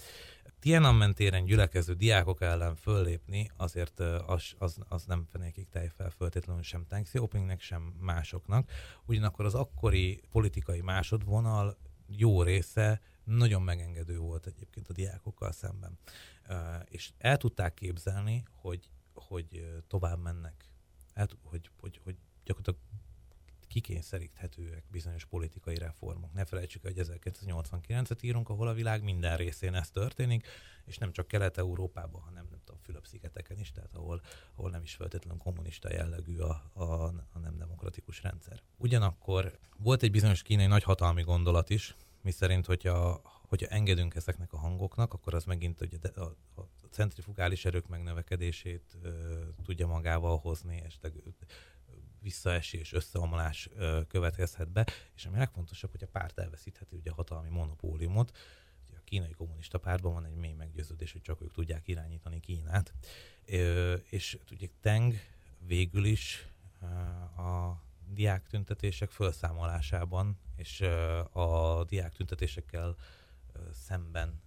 Tiananmen téren gyülekező diákok ellen föllépni, azért az, az, az nem fenékig fel föltétlenül sem Deng Xiaopingnek, sem másoknak. Ugyanakkor az akkori politikai másodvonal jó része nagyon megengedő volt egyébként a diákokkal szemben. És el tudták képzelni, hogy, hogy tovább mennek. El, hogy, hogy, hogy gyakorlatilag kikényszeríthetőek bizonyos politikai reformok. Ne felejtsük, hogy 1989-et írunk, ahol a világ minden részén ez történik, és nem csak Kelet-Európában, hanem nem tudom, Fülöp-szigeteken is, tehát ahol, ahol nem is feltétlenül kommunista jellegű a, a, a nem demokratikus rendszer. Ugyanakkor volt egy bizonyos kínai nagyhatalmi gondolat is, miszerint, hogyha, hogyha engedünk ezeknek a hangoknak, akkor az megint ugye a, a centrifugális erők megnövekedését tudja magával hozni, és visszaesés, összeomlás következhet be, és ami legfontosabb, hogy a párt elveszítheti ugye a hatalmi monopóliumot, ugye a kínai kommunista pártban van egy mély meggyőződés, hogy csak ők tudják irányítani Kínát, és ugye Teng végül is a diák tüntetések felszámolásában és a diák tüntetésekkel szemben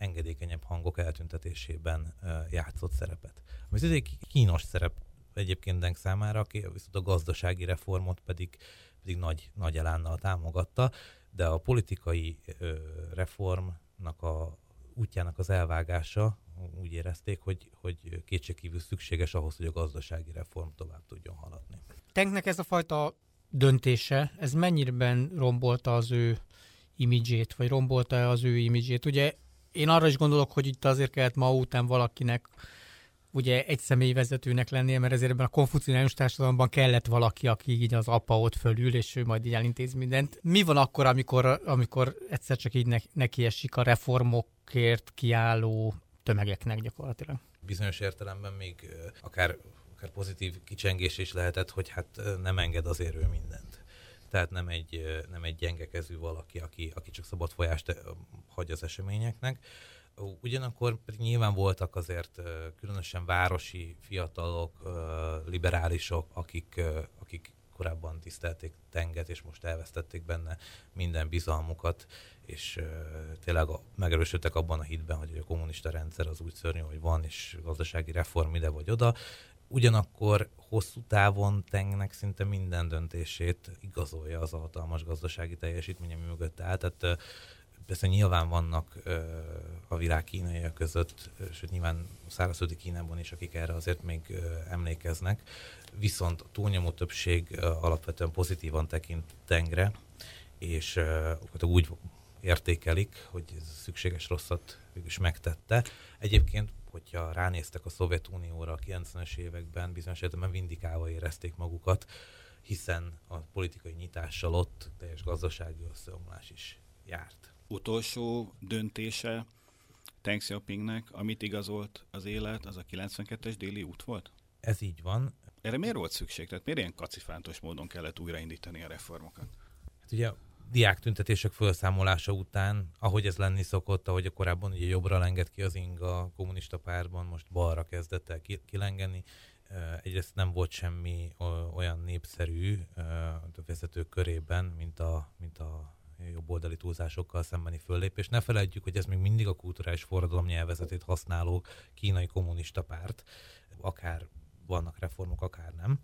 engedékenyebb hangok eltüntetésében játszott szerepet. Ez egy kínos szerep egyébként Deng számára, aki viszont a gazdasági reformot pedig, pedig nagy, nagy elánnal támogatta, de a politikai reformnak a útjának az elvágása úgy érezték, hogy, hogy kétségkívül szükséges ahhoz, hogy a gazdasági reform tovább tudjon haladni. Tenknek ez a fajta döntése, ez mennyiben rombolta az ő imidzsét, vagy rombolta az ő imidzsét? Ugye én arra is gondolok, hogy itt azért kellett ma után valakinek ugye egy személy vezetőnek lennie, mert ezért ebben a konfuciánus társadalomban kellett valaki, aki így az apa ott fölül, és ő majd így elintéz mindent. Mi van akkor, amikor, amikor egyszer csak így ne, neki esik a reformokért kiálló tömegeknek gyakorlatilag? Bizonyos értelemben még akár, akár pozitív kicsengés is lehetett, hogy hát nem enged azért ő mindent. Tehát nem egy, nem egy gyenge kezű valaki, aki, aki csak szabad folyást hagy az eseményeknek, Ugyanakkor nyilván voltak azért különösen városi fiatalok, liberálisok, akik, akik korábban tisztelték Tenget, és most elvesztették benne minden bizalmukat, és tényleg megerősödtek abban a hitben, hogy a kommunista rendszer az úgy szörnyű, hogy van, és gazdasági reform ide vagy oda. Ugyanakkor hosszú távon Tengnek szinte minden döntését igazolja az a hatalmas gazdasági teljesítmény, ami mögött áll. Tehát Persze nyilván vannak a világ kínaiak között, sőt nyilván szárazföldi Kínában is, akik erre azért még emlékeznek, viszont a túlnyomó többség alapvetően pozitívan tekint tengre, és ö, úgy értékelik, hogy ez szükséges rosszat is megtette. Egyébként, hogyha ránéztek a Szovjetunióra a 90-es években, bizonyos értelemben vindikálva érezték magukat, hiszen a politikai nyitással ott teljes gazdasági összeomlás is járt utolsó döntése Teng Xiaopingnek, amit igazolt az élet, az a 92-es déli út volt? Ez így van. Erre miért volt szükség? Tehát miért ilyen kacifántos módon kellett újraindítani a reformokat? Hát ugye diák tüntetések felszámolása után, ahogy ez lenni szokott, ahogy a korábban ugye jobbra lengett ki az inga a kommunista pártban, most balra kezdett el kilengeni. Egyrészt nem volt semmi olyan népszerű a vezetők körében, mint a, mint a jobboldali túlzásokkal szembeni föllépés. Ne felejtjük, hogy ez még mindig a kulturális forradalom nyelvezetét használó kínai kommunista párt, akár vannak reformok, akár nem.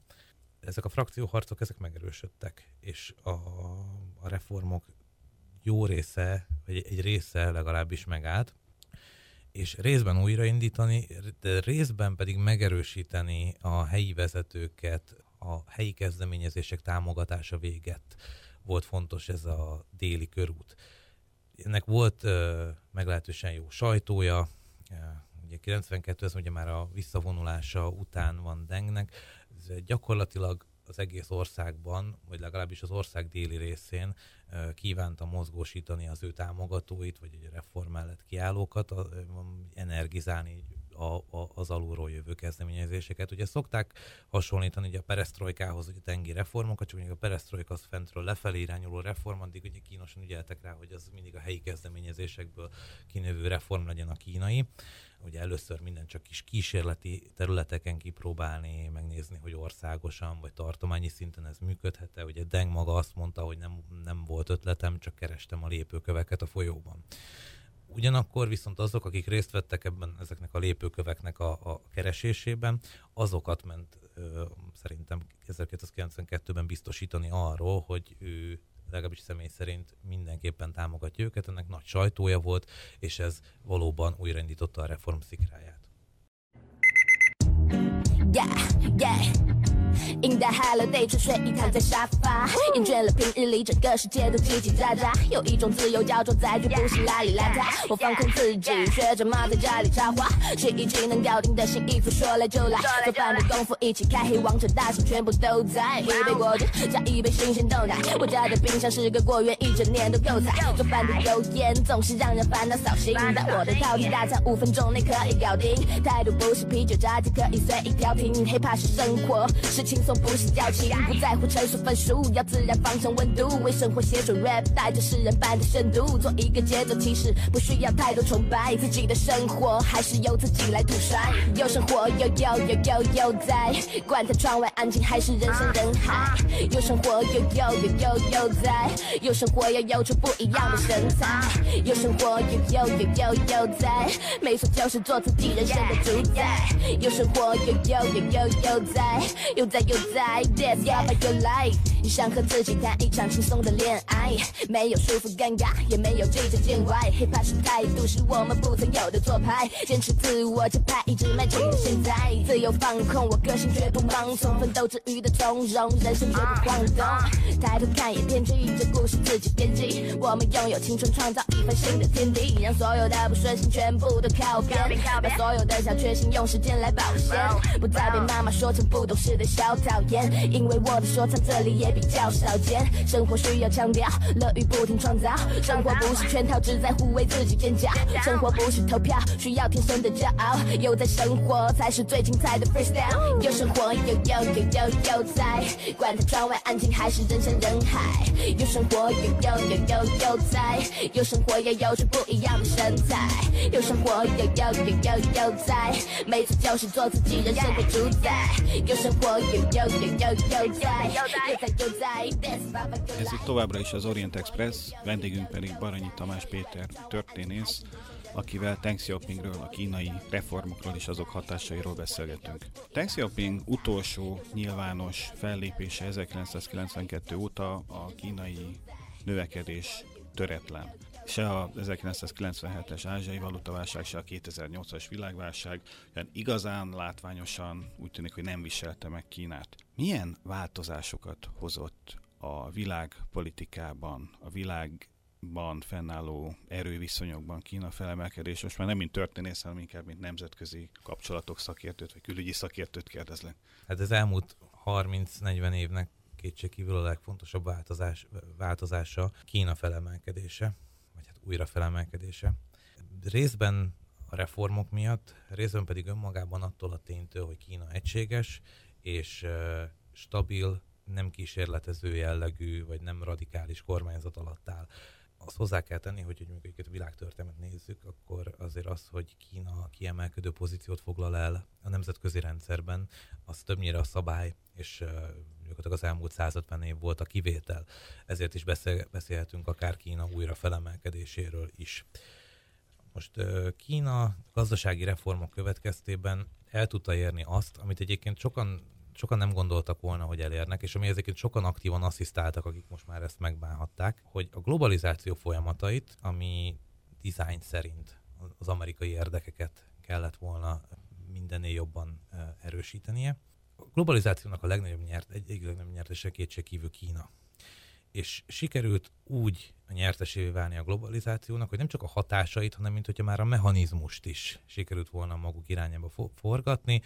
Ezek a frakcióharcok, ezek megerősödtek, és a, a reformok jó része, vagy egy része legalábbis megállt, és részben újraindítani, de részben pedig megerősíteni a helyi vezetőket, a helyi kezdeményezések támogatása véget volt fontos ez a déli körút. Ennek volt uh, meglehetősen jó sajtója, ugye 92, ez ugye már a visszavonulása után van Dengnek, ez gyakorlatilag az egész országban, vagy legalábbis az ország déli részén kívánta mozgósítani az ő támogatóit, vagy egy reform mellett kiállókat, energizálni a, a, az alulról jövő kezdeményezéseket. Ugye szokták hasonlítani ugye a perestroikához, hogy a tengi reformokat, csak mondjuk a perestroika az fentről lefelé irányuló reform, addig ugye kínosan ügyeltek rá, hogy az mindig a helyi kezdeményezésekből kinövő reform legyen a kínai ugye először minden csak kis kísérleti területeken kipróbálni, megnézni, hogy országosan vagy tartományi szinten ez működhet-e. Ugye Deng maga azt mondta, hogy nem, nem volt ötletem, csak kerestem a lépőköveket a folyóban. Ugyanakkor viszont azok, akik részt vettek ebben ezeknek a lépőköveknek a, a keresésében, azokat ment ö, szerintem 1992-ben biztosítani arról, hogy ő legalábbis személy szerint mindenképpen támogatja őket, ennek nagy sajtója volt, és ez valóban újraindította a reform szikráját. Yeah, yeah. 应答嗨了，得沉睡，衣躺在沙发，厌倦了平日里整个世界都叽叽喳喳。有一种自由叫做在绝不是邋里邋遢。我放空自己，学着猫在家里插花，洗衣机能搞定的新衣服说来就来，做饭的功夫一起开黑王者大神全部都在。一杯果汁加一杯新鲜豆奶，我家的冰箱是个果园，一整年都够采。做饭的油烟总是让人烦恼扫兴，但我的饕餮大餐五分钟内可以搞定。态度不是啤酒炸鸡可以随意调停，hiphop 是生活。是轻松，不是矫情，不在乎成熟分数，要自然放松温度，为生活写首 rap，带着诗人般的深度，做一个节奏骑士，不需要太多崇拜，自己的生活还是由自己来主帅。有生活，有有有有有在，管他窗外安静还是人山人海。有生活，有有有有有在，有生活要有出不一样的神采。有生活，有有有有有在，没错，就是做自己人生的主宰。有生活，有有悠悠悠哉，悠哉悠哉，dance your life。想和自己谈一场轻松的恋爱，没有束缚尴尬，也没有急着见外。hiphop 是态度，是我们不曾有的做派。坚持自我节拍，一直迈进到现在。自由放空，我个性绝不盲从，奋斗之余的从容，人生绝不晃动。抬头看一眼天际，这故事自己编辑。我们拥有青春，创造一番新的天地，让所有的不顺心全部都靠边，把所有的小确幸用时间来保鲜，不再被妈妈说成不懂事的。小讨厌，因为我的说唱这里也比较少见。生活需要强调乐于不停创造，生活不是圈套，只在乎为自己尖叫。生活不是投票，需要天生的骄傲。有在生活才是最精彩的 freestyle。有生活，有有有有有在，管他窗外安静还是人山人海。有生活，有有有有有在，有生活要有着不一样的身材。有生活，有有有有有在，每次就是做自己人生的主宰。有生活。Ez itt továbbra is az Orient Express, vendégünk pedig Baranyi Tamás Péter, történész, akivel Teng Xiaopingről, a kínai reformokról és azok hatásairól beszélgetünk. Teng Xiaoping utolsó nyilvános fellépése 1992 óta a kínai növekedés töretlen se a 1997-es ázsiai valutaválság, se a 2008-as világválság olyan igazán látványosan úgy tűnik, hogy nem viselte meg Kínát. Milyen változásokat hozott a világpolitikában, a világban fennálló erőviszonyokban Kína felemelkedés, most már nem mint történész, hanem inkább mint nemzetközi kapcsolatok szakértőt, vagy külügyi szakértőt kérdezlek. Hát az elmúlt 30-40 évnek kétségkívül a legfontosabb változás, változása Kína felemelkedése újra felemelkedése. Részben a reformok miatt, részben pedig önmagában attól a ténytől, hogy Kína egységes és stabil, nem kísérletező jellegű, vagy nem radikális kormányzat alatt áll. Azt hozzá kell tenni, hogy, hogy mondjuk a világtörténetet nézzük, akkor azért az, hogy Kína kiemelkedő pozíciót foglal el a nemzetközi rendszerben, az többnyire a szabály, és gyakorlatilag az elmúlt 150 év volt a kivétel. Ezért is beszél, beszélhetünk akár Kína újra felemelkedéséről is. Most Kína gazdasági reformok következtében el tudta érni azt, amit egyébként sokan sokan nem gondoltak volna, hogy elérnek, és ami ezeket sokan aktívan asszisztáltak, akik most már ezt megbánhatták, hogy a globalizáció folyamatait, ami design szerint az amerikai érdekeket kellett volna mindennél jobban erősítenie. A globalizációnak a legnagyobb nyert, egy, egy legnagyobb nyertese kétség Kína. És sikerült úgy a nyertesévé válni a globalizációnak, hogy nem csak a hatásait, hanem mint hogyha már a mechanizmust is sikerült volna maguk irányába forgatni,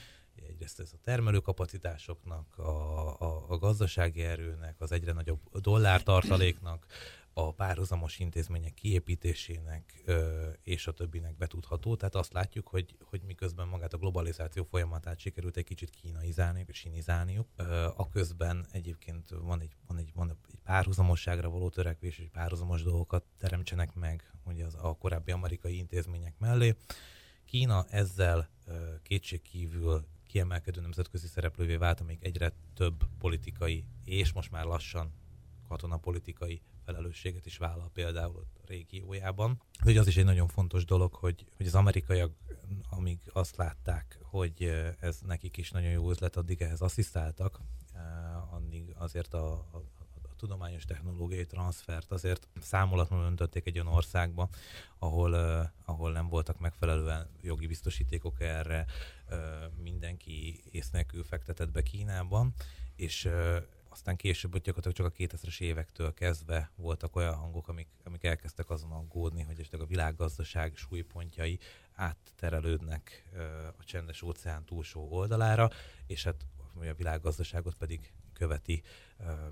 egyrészt ez a termelőkapacitásoknak, a, a, a gazdasági erőnek, az egyre nagyobb dollártartaléknak, a párhuzamos intézmények kiépítésének ö, és a többinek betudható. Tehát azt látjuk, hogy, hogy miközben magát a globalizáció folyamatát sikerült egy kicsit kínaizálniuk, és sinizálniuk, ö, a közben egyébként van egy, van, egy, van egy párhuzamosságra való törekvés, és párhuzamos dolgokat teremtsenek meg ugye az, a korábbi amerikai intézmények mellé. Kína ezzel kétségkívül kiemelkedő nemzetközi szereplővé vált, amíg egyre több politikai és most már lassan katonapolitikai felelősséget is vállal például a régiójában. Hogy az is egy nagyon fontos dolog, hogy, hogy az amerikaiak, amíg azt látták, hogy ez nekik is nagyon jó üzlet, addig ehhez asszisztáltak, addig azért a, a, tudományos technológiai transfert. Azért számolatlanul öntötték egy olyan országba, ahol, uh, ahol nem voltak megfelelően jogi biztosítékok erre, uh, mindenki ész nélkül fektetett be Kínában, és uh, aztán később, gyakorlatilag csak a 2000-es évektől kezdve voltak olyan hangok, amik, amik elkezdtek azon aggódni, hogy esetleg a világgazdaság súlypontjai átterelődnek a csendes óceán túlsó oldalára, és hát a világgazdaságot pedig követi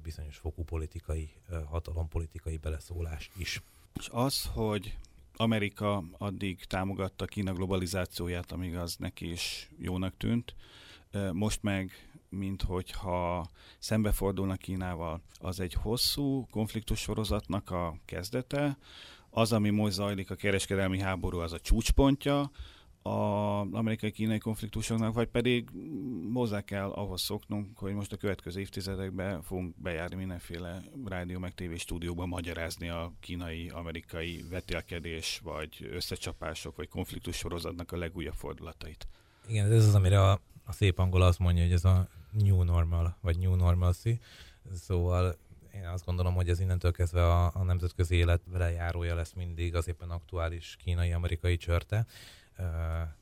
bizonyos fokú politikai, hatalompolitikai beleszólás is. És az, hogy Amerika addig támogatta Kína globalizációját, amíg az neki is jónak tűnt, most meg, mint hogyha szembefordulnak Kínával, az egy hosszú konfliktus sorozatnak a kezdete, az, ami most zajlik, a kereskedelmi háború, az a csúcspontja, az amerikai-kínai konfliktusoknak, vagy pedig hozzá kell ahhoz szoknunk, hogy most a következő évtizedekben fogunk bejárni mindenféle rádió meg tévé stúdióban magyarázni a kínai-amerikai vetélkedés, vagy összecsapások, vagy konfliktus sorozatnak a legújabb fordulatait. Igen, ez az, amire a, a szép angol azt mondja, hogy ez a new normal, vagy new normalcy. Szóval én azt gondolom, hogy ez innentől kezdve a, a nemzetközi élet vele járója lesz mindig az éppen aktuális kínai-amerikai csörte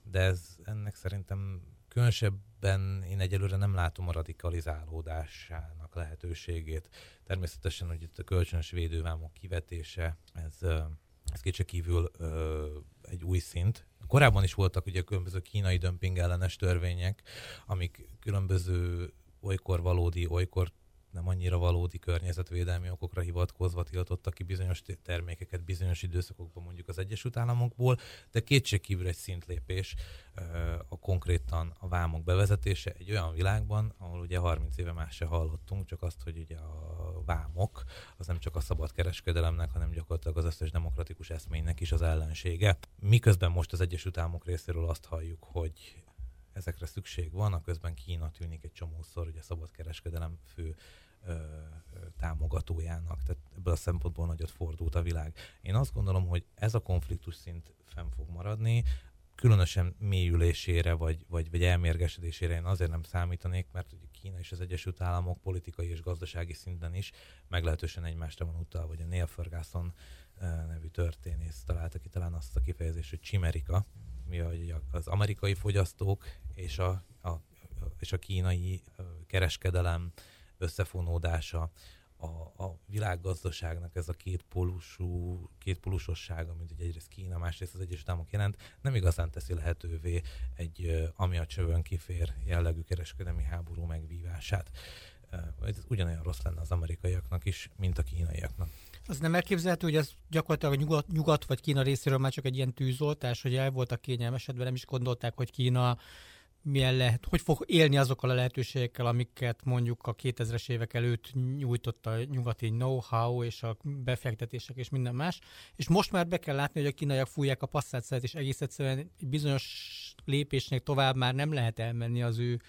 de ez ennek szerintem különösebben én egyelőre nem látom a radikalizálódásának lehetőségét. Természetesen, hogy itt a kölcsönös védővámok kivetése, ez, ez kívül egy új szint. Korábban is voltak ugye különböző kínai dömping ellenes törvények, amik különböző olykor valódi, olykor nem annyira valódi környezetvédelmi okokra hivatkozva tiltottak ki bizonyos termékeket bizonyos időszakokban mondjuk az Egyesült Államokból, de kétségkívül egy szintlépés a konkrétan a vámok bevezetése egy olyan világban, ahol ugye 30 éve más se hallottunk, csak azt, hogy ugye a vámok az nem csak a szabad kereskedelemnek, hanem gyakorlatilag az összes demokratikus eszménynek is az ellensége. Miközben most az Egyesült Államok részéről azt halljuk, hogy ezekre szükség van, a közben Kína tűnik egy csomószor ugye szabad kereskedelem fő támogatójának. Tehát ebből a szempontból nagyot fordult a világ. Én azt gondolom, hogy ez a konfliktus szint fenn fog maradni, különösen mélyülésére vagy, vagy, vagy elmérgesedésére én azért nem számítanék, mert ugye Kína és az Egyesült Államok politikai és gazdasági szinten is meglehetősen egymásra van utal, vagy a Neil Ferguson nevű történész találta ki talán azt a kifejezést, hogy csimerika, mi az amerikai fogyasztók és a, a, és a kínai kereskedelem összefonódása, a, a világgazdaságnak ez a kétpólusú, kétpólusossága, mint ugye egyrészt Kína, másrészt az Egyesült Államok jelent, nem igazán teszi lehetővé egy, ami a csövön kifér jellegű kereskedelmi háború megvívását. Ez ugyanolyan rossz lenne az amerikaiaknak is, mint a kínaiaknak. Az nem elképzelhető, hogy ez gyakorlatilag a nyugat, nyugat vagy Kína részéről már csak egy ilyen tűzoltás, hogy el voltak kényelmesedve, nem is gondolták, hogy Kína milyen lehet, hogy fog élni azokkal a lehetőségekkel, amiket mondjuk a 2000-es évek előtt nyújtott a nyugati know-how és a befektetések és minden más. És most már be kell látni, hogy a kínaiak fújják a passzát és egész egyszerűen egy bizonyos lépésnek tovább már nem lehet elmenni az ő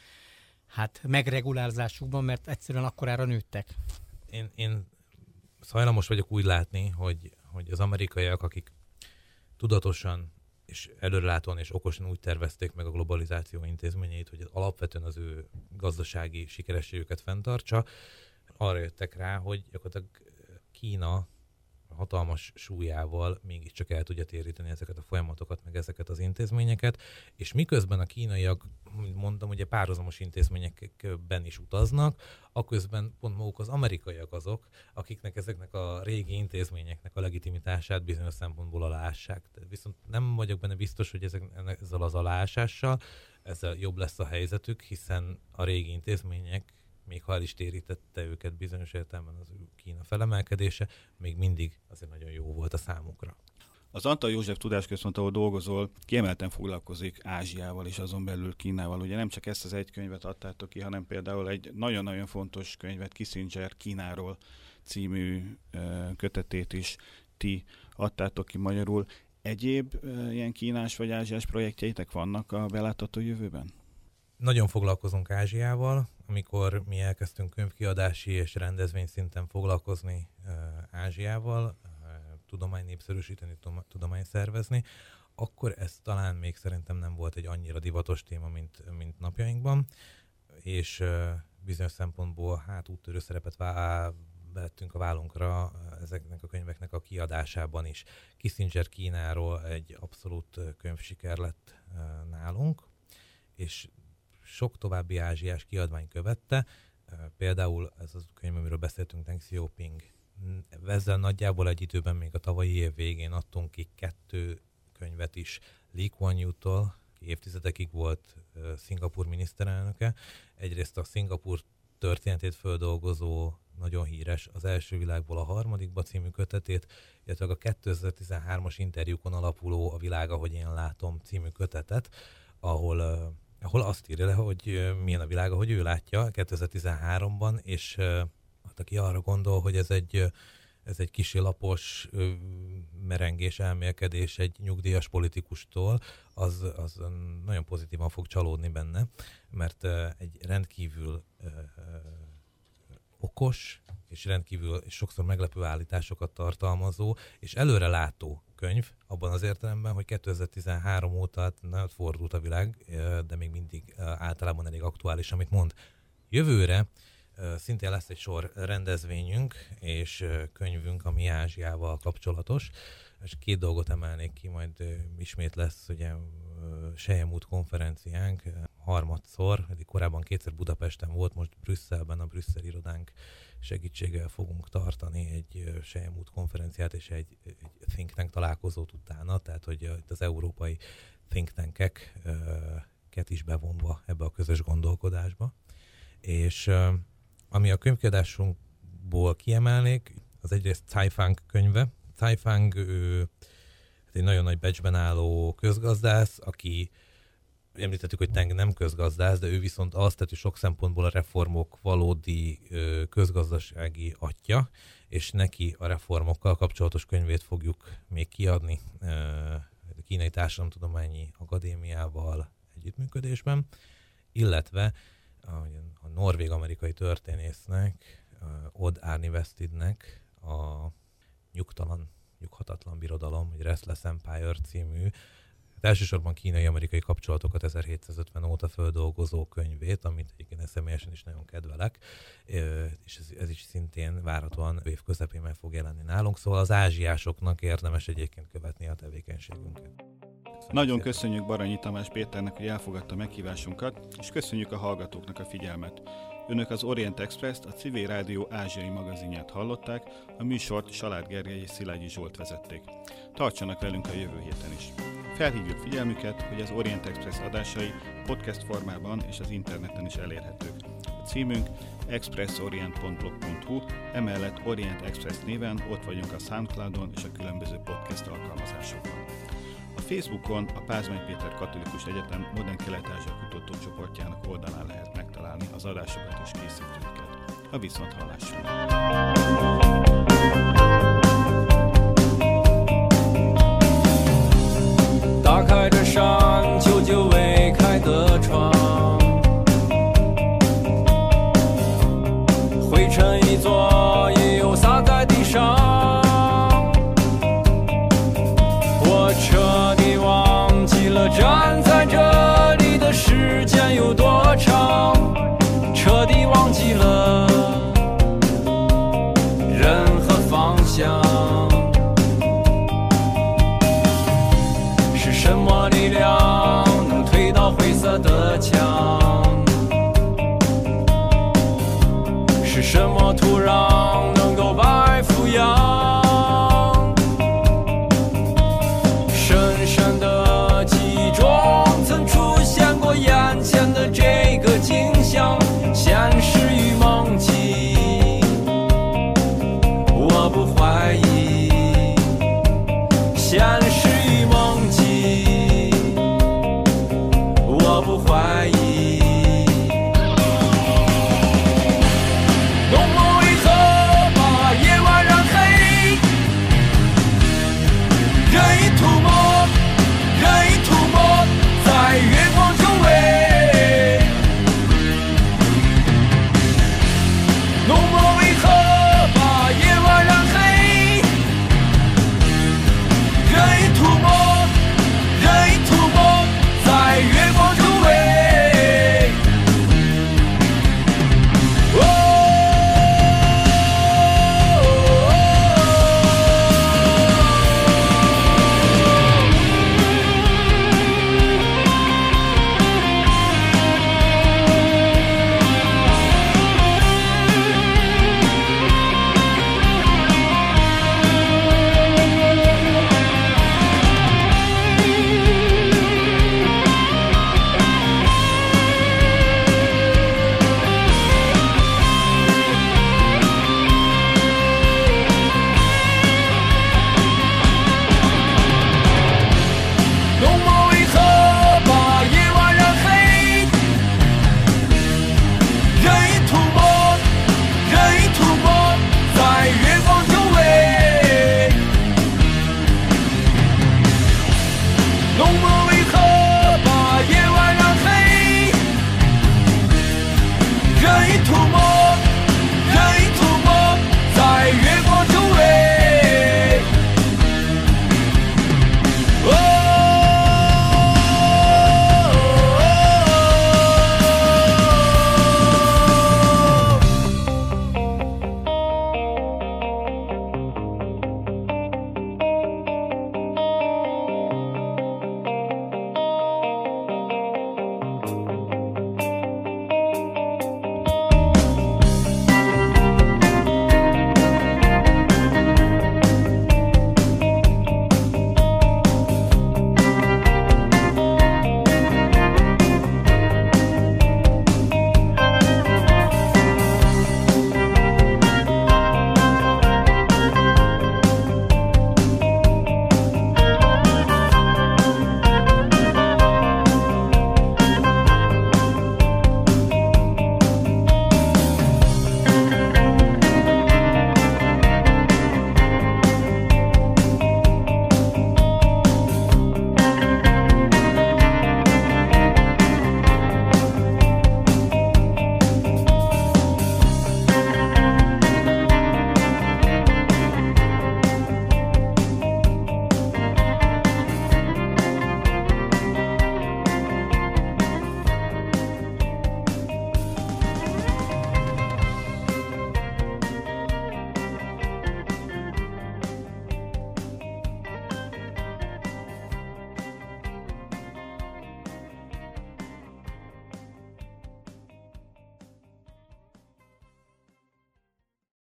hát megregulázásukban, mert egyszerűen akkorára nőttek. Én, én hajlamos vagyok úgy látni, hogy, hogy az amerikaiak, akik tudatosan és előrelátóan és okosan úgy tervezték meg a globalizáció intézményeit, hogy alapvetően az ő gazdasági sikerességüket fenntartsa, arra jöttek rá, hogy gyakorlatilag Kína hatalmas súlyával mégiscsak el tudja téríteni ezeket a folyamatokat, meg ezeket az intézményeket, és miközben a kínaiak, mondtam, ugye párhuzamos intézményekben is utaznak, aközben pont maguk az amerikaiak azok, akiknek ezeknek a régi intézményeknek a legitimitását bizonyos szempontból aláássák. Viszont nem vagyok benne biztos, hogy ezek, ezzel az aláásással ezzel jobb lesz a helyzetük, hiszen a régi intézmények még ha el is térítette őket bizonyos értelemben az Kína felemelkedése, még mindig azért nagyon jó volt a számukra. Az Antal József Tudásközpont, ahol dolgozol, kiemelten foglalkozik Ázsiával és azon belül Kínával. Ugye nem csak ezt az egy könyvet adtátok ki, hanem például egy nagyon-nagyon fontos könyvet, Kissinger Kínáról című kötetét is ti adtátok ki magyarul. Egyéb ilyen kínás vagy ázsiás projektjeitek vannak a belátható jövőben? Nagyon foglalkozunk Ázsiával, amikor mi elkezdtünk könyvkiadási és rendezvény szinten foglalkozni Ázsiával, tudomány népszerűsíteni, tudomány szervezni, akkor ez talán még szerintem nem volt egy annyira divatos téma, mint, mint napjainkban, és bizonyos szempontból hát úttörő szerepet vá- vettünk a vállunkra ezeknek a könyveknek a kiadásában is. Kissinger Kínáról egy abszolút könyvsiker lett nálunk, és sok további ázsiás kiadvány követte, például ez az könyv, amiről beszéltünk, Deng Xiaoping, ezzel nagyjából egy időben még a tavalyi év végén adtunk ki kettő könyvet is. Lee Kuan Yew-tól, aki évtizedekig volt uh, Szingapur miniszterelnöke. Egyrészt a Szingapur történetét földolgozó nagyon híres az első világból a harmadikba című kötetét, illetve a 2013-as interjúkon alapuló A világ, ahogy én látom című kötetet, ahol uh, ahol azt írja le, hogy milyen a világ, ahogy ő látja 2013-ban, és hát aki arra gondol, hogy ez egy, ez egy kisilapos merengés, elmélkedés egy nyugdíjas politikustól, az, az nagyon pozitívan fog csalódni benne, mert egy rendkívül okos, és rendkívül és sokszor meglepő állításokat tartalmazó, és előrelátó könyv, abban az értelemben, hogy 2013 óta hát nagyon fordult a világ, de még mindig általában elég aktuális, amit mond. Jövőre szintén lesz egy sor rendezvényünk és könyvünk, ami Ázsiával kapcsolatos, és két dolgot emelnék ki, majd ismét lesz ugye Sejemút konferenciánk harmadszor, eddig korábban kétszer Budapesten volt, most Brüsszelben a Brüsszel irodánk segítséggel fogunk tartani egy Sejemút konferenciát és egy, egy think tank találkozót utána, tehát hogy itt az európai think tankeket is bevonva ebbe a közös gondolkodásba. És ami a könyvkiadásunkból kiemelnék, az egyrészt Caifang könyve. Caifang ő egy nagyon nagy becsben álló közgazdász, aki említettük, hogy Teng nem közgazdász, de ő viszont az, tehát sok szempontból a reformok valódi közgazdasági atya, és neki a reformokkal kapcsolatos könyvét fogjuk még kiadni a Kínai Társadalomtudományi Akadémiával együttműködésben, illetve a, norvég-amerikai történésznek, Odd Arnivestidnek a Nyugtalan, Nyughatatlan Birodalom, vagy Restless Empire című hát elsősorban kínai-amerikai kapcsolatokat 1750 óta földolgozó könyvét, amit egyébként személyesen is nagyon kedvelek, és ez, ez is szintén várhatóan év közepén meg fog jelenni nálunk, szóval az ázsiásoknak érdemes egyébként követni a tevékenységünket. Nagyon köszönjük Baranyi Tamás Péternek, hogy elfogadta meghívásunkat, és köszönjük a hallgatóknak a figyelmet. Önök az Orient Express-t, a Civil Rádió ázsiai magazinját hallották, a műsort Salád Gergely és Szilágyi Zsolt vezették. Tartsanak velünk a jövő héten is. Felhívjuk figyelmüket, hogy az Orient Express adásai podcast formában és az interneten is elérhetők. A címünk expressorient.blog.hu, emellett Orient Express néven ott vagyunk a Soundcloudon és a különböző podcast alkalmazásokon Facebookon a Pázmány Péter Katolikus Egyetem Modern Kelet-Ázsia kutatócsoportjának oldalán lehet megtalálni az adásokat és készítőket. A viszont hallásra! Dark Hydra.